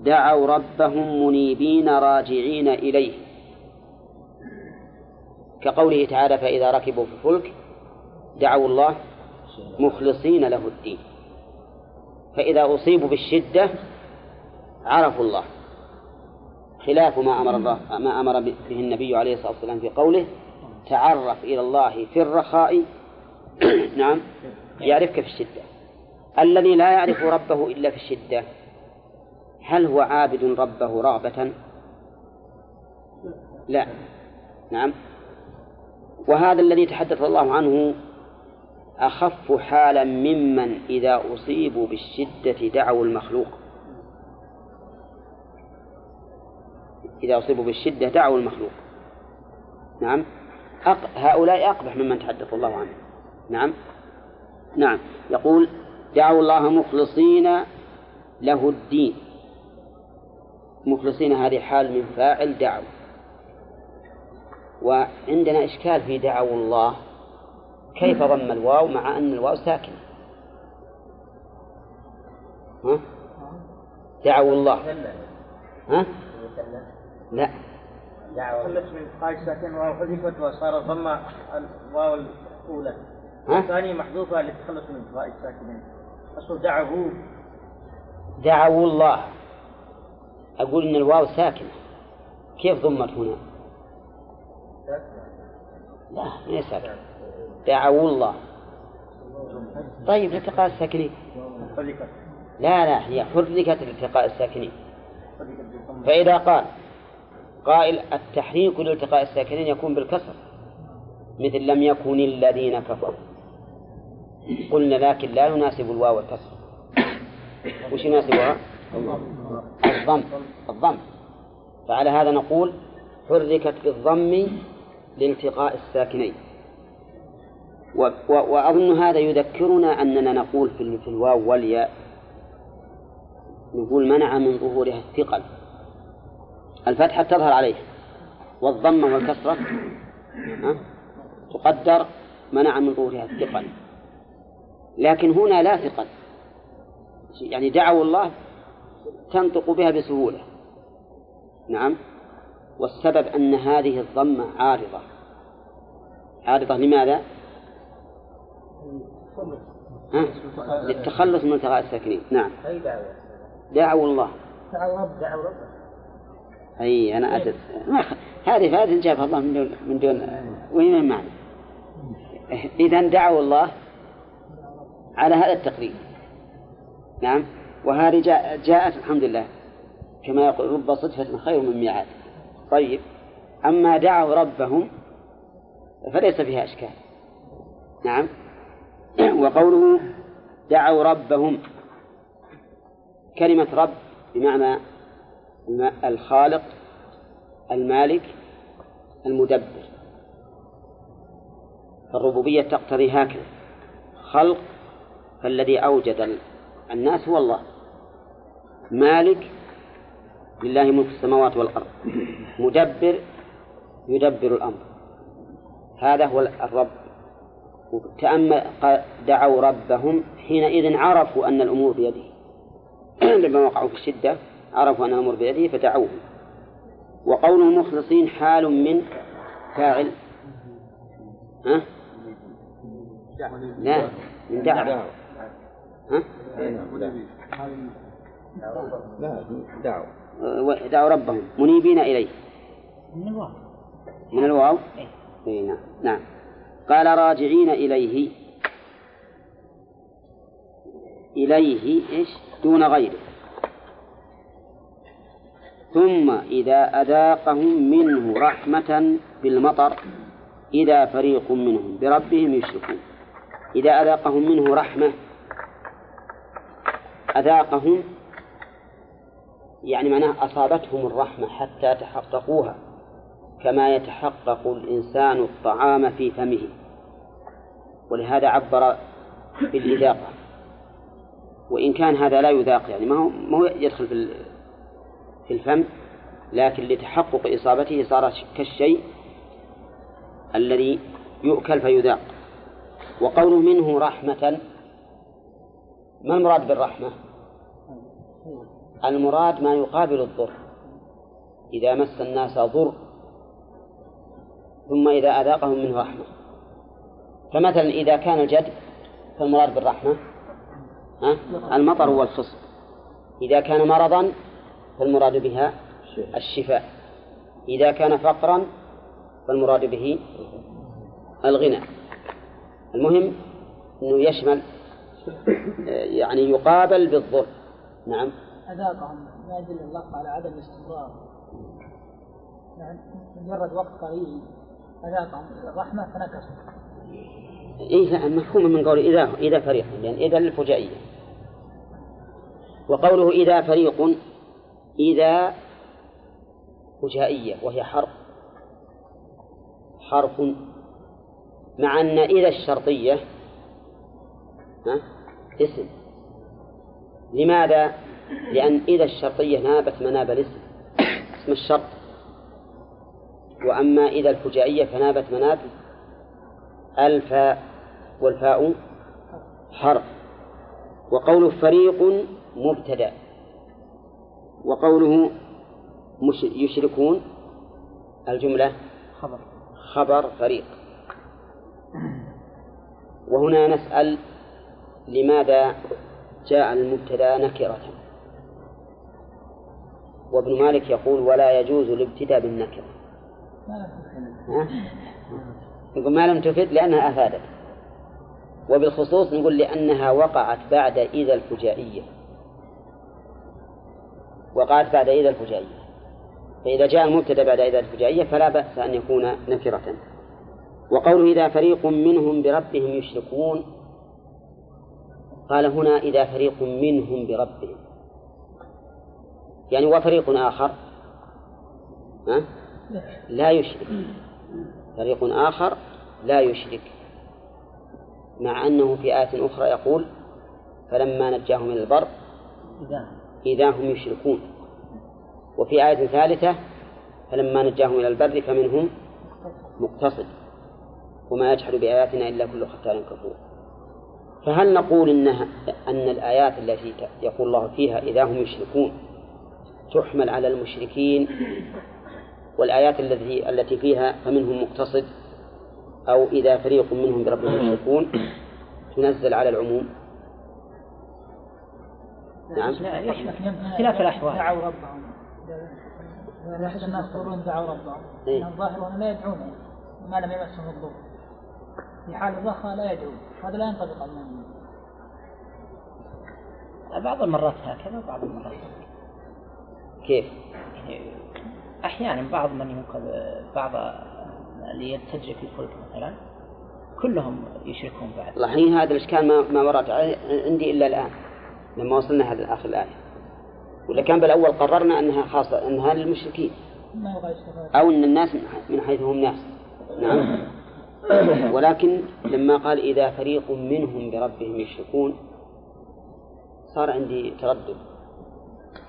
دعوا ربهم منيبين راجعين إليه. كقوله تعالى فإذا ركبوا في الفلك دعوا الله مخلصين له الدين. فإذا أصيبوا بالشدة عرفوا الله. خلاف ما أمر الله ما أمر به النبي عليه الصلاة والسلام في قوله تعرف إلى الله في الرخاء. نعم. يعرفك في الشدة. الذي لا يعرف ربه إلا في الشدة. هل هو عابد ربه رغبة؟ لا. نعم. وهذا الذي تحدث الله عنه أخف حالا ممن إذا أصيبوا بالشدة دعوا المخلوق. إذا أصيبوا بالشدة دعوا المخلوق. نعم. هؤلاء أقبح ممن تحدث الله عنه. نعم. نعم. يقول دعوا الله مخلصين له الدين. مخلصين هذه حال من فاعل دعوا. وعندنا إشكال في دعوا الله. كيف ضم الواو مع أن الواو ساكنة؟ ها؟ دعوا الله. ها؟ لا. دعوة من قاعد ساكن واو حذفت وصار ضم الواو الأولى. ها؟ الثانية محذوفة للتخلص من قاعد ساكنين. أصل دعه دعوا الله. أقول إن الواو ساكنة. كيف ضمت هنا؟ لا ما ساكنة دعوا الله. طيب لالتقاء الساكنين. لا لا هي حركت لالتقاء الساكنين. فإذا قال قائل التحريك لالتقاء الساكنين يكون بالكسر مثل لم يكن الذين كفروا. قلنا لكن لا يناسب الواو الكسر وش يناسبها؟ الضم. الضم. فعلى هذا نقول حركت بالضم لالتقاء الساكنين. وأظن هذا يذكرنا أننا نقول في, الواو والياء نقول منع من ظهورها الثقل. الفتحة تظهر عليه والضمة والكسرة؟ تقدر منع من ظهورها الثقل. لكن هنا لا ثقل. يعني دعوا الله تنطق بها بسهولة. نعم؟ والسبب أن هذه الضمة عارضة. عارضة لماذا؟ ها؟ للتخلص من التقاء الساكنين. نعم. أي دعوة؟ دعوا الله. دعوا رب دعوا رب. أي أنا ما خ... هذه فائدة جابها الله من دون من دون وين المعنى؟ إذا دعوا الله على هذا التقرير نعم. وهذه جاء جاءت الحمد لله كما يقول رب صدفة خير من ميعاد. طيب. أما دعوا ربهم فليس فيها إشكال. نعم. وقوله دعوا ربهم كلمة رب بمعنى الخالق المالك المدبر. فالربوبية تقتضي هكذا. خلق فالذي أوجد الناس هو الله. مالك لله ملك السماوات والأرض. مدبر يدبر الأمر. هذا هو الرب. تأمل دعوا ربهم حينئذ عرفوا أن الأمور بيده. لما وقعوا في الشدة عرفوا أن الأمور بيده فدعوه وقوله مخلصين حال من فاعل. ها؟ لا من دعوة. ها؟ لا دعوا ربهم. منيبين إليه. من الواو. من الواو؟ إيه نعم. نعم. قال راجعين إليه. إليه إيش؟ دون غيره. ثم إذا أذاقهم منه رحمة بالمطر إذا فريق منهم بربهم يشركون. إذا أذاقهم منه رحمة أذاقهم يعني معناه أصابتهم الرحمة حتى تحققوها كما يتحقق الإنسان الطعام في فمه. ولهذا عبر بالإذاقة. وإن كان هذا لا يذاق يعني ما هو ما هو يدخل في في الفم لكن لتحقق إصابته صار كالشيء الذي يؤكل فيذاق. وقوله منه رحمة ما المراد بالرحمة؟ المراد ما يقابل الضر. إذا مس الناس ضر ثم إذا أذاقهم منه رحمة. فمثلا إذا كان الجد فالمراد بالرحمة؟ المطر والفصل إذا كان مرضا فالمراد بها الشفاء. إذا كان فقرا فالمراد به الغنى. المهم أنه يشمل يعني يقابل بالضر. نعم. أذاقهم ما يدل الله على عدم الاستمرار. يعني مجرد وقت قليل أذاقهم الرحمة فنكسوا. إيه لا مفهوم من قول إذا إذا فريق لأن إذا للفجائية. وقوله إذا فريق إذا فجائية وهي حرف. حرف مع أن إذا الشرطية ها اسم. لماذا؟ لأن إذا الشرطية نابت مناب الاسم اسم الشرط. وأما إذا الفجائية فنابت مناب الفاء والفاء حرف. وقوله فريق مبتدأ. وقوله يشركون الجملة خبر. خبر فريق. وهنا نسأل لماذا جاء المبتدأ نكرة؟ وابن مالك يقول ولا يجوز الابتداء بالنكرة؟ يقول ما لم تفد لأنها أفادت. وبالخصوص نقول لأنها وقعت بعد إذا الفجائية. وقعت بعد إذا الفجائية. فإذا جاء المبتدأ بعد إذا الفجائية فلا بأس أن يكون نكرة. وقوله إذا فريق منهم بربهم يشركون قال هنا إذا فريق منهم بربهم. يعني وفريق آخر. ها؟ لا يشرك. فريق آخر لا يشرك. مع أنه في آية أخرى يقول فلما نجاهم إلى البر إذا هم يشركون. وفي آية ثالثة فلما نجاهم إلى البر فمنهم مقتصد. وما يجحد بآياتنا إلا كل ختان كفور. فهل نقول إنها أن الآيات التي يقول الله فيها إذا هم يشركون تحمل على المشركين والآيات التي التي فيها فمنهم مقتصد أو إذا فريق منهم بربهم يشركون تنزل على العموم. نعم. اختلاف الأحوال. دعوا ربهم. الناس يقولون دعوا ربهم. إيه؟ الظاهر أنهم لا يدعون ما لم يمسهم الضر في حال الرخاء لا يدعون. هذا لا ينطبق على المؤمنين. بعض المرات هكذا وبعض المرات. هكذا. كيف؟ يعني أحيانا بعض من ينقذ بعض اللي تجري في الفلك مثلا كلهم يشركون بعد. الحين هذا الإشكال ما ما ورد عندي إلا الآن لما وصلنا هذا آخر الآية. ولا كان بالأول قررنا أنها خاصة أنها للمشركين أو أن الناس من حيث هم ناس. نعم. ولكن لما قال إذا فريق منهم بربهم يشركون صار عندي تردد.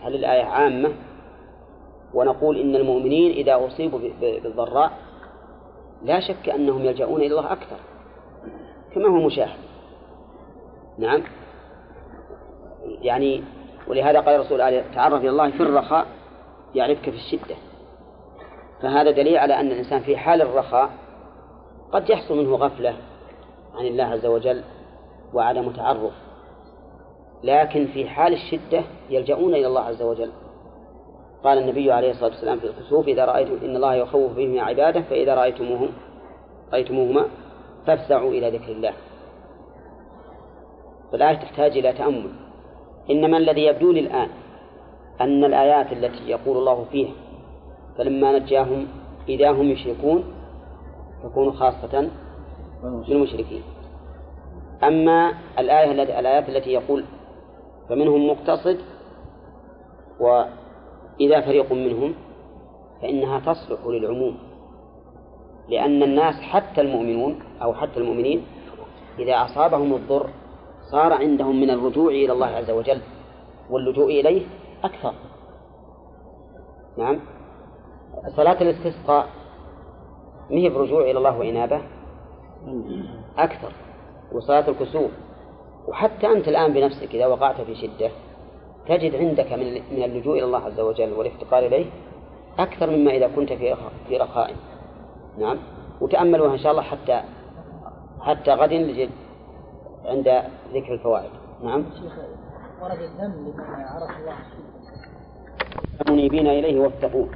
هل الآية عامة؟ ونقول إن المؤمنين إذا أصيبوا بالضراء لا شك أنهم يلجؤون إلى الله أكثر كما هو مشاهد. نعم. يعني ولهذا قال الرسول عليه تعرف إلى الله في الرخاء يعرفك في الشدة. فهذا دليل على أن الإنسان في حال الرخاء قد يحصل منه غفلة عن الله عز وجل وعدم تعرف. لكن في حال الشدة يلجؤون إلى الله عز وجل. قال النبي عليه الصلاة والسلام في الكسوف إذا رأيتم إن الله يخوف بهم عبادة فإذا رأيتموهم رأيتموهما فافزعوا إلى ذكر الله. فالآية تحتاج إلى تأمل. إنما الذي يبدو لي الآن أن الآيات التي يقول الله فيها فلما نجاهم إذا هم يشركون تكون خاصة بالمشركين. أما الآية التي الآيات التي يقول فمنهم مقتصد وإذا فريق منهم فإنها تصلح للعموم لأن الناس حتى المؤمنون أو حتى المؤمنين إذا أصابهم الضر صار عندهم من الرجوع إلى الله عز وجل واللجوء إليه أكثر. نعم. صلاة الاستسقاء ما هي برجوع إلى الله وإنابة أكثر. وصلاة الكسوف وحتى أنت الآن بنفسك إذا وقعت في شدة تجد عندك من من اللجوء إلى الله عز وجل والافتقار إليه أكثر مما إذا كنت في في رخاء. نعم؟ وتأملوها إن شاء الله حتى حتى غد لجد عند ذكر الفوائد. نعم؟ شيخ ورد الدم لمن عرف الله منيبين إليه واتقوه.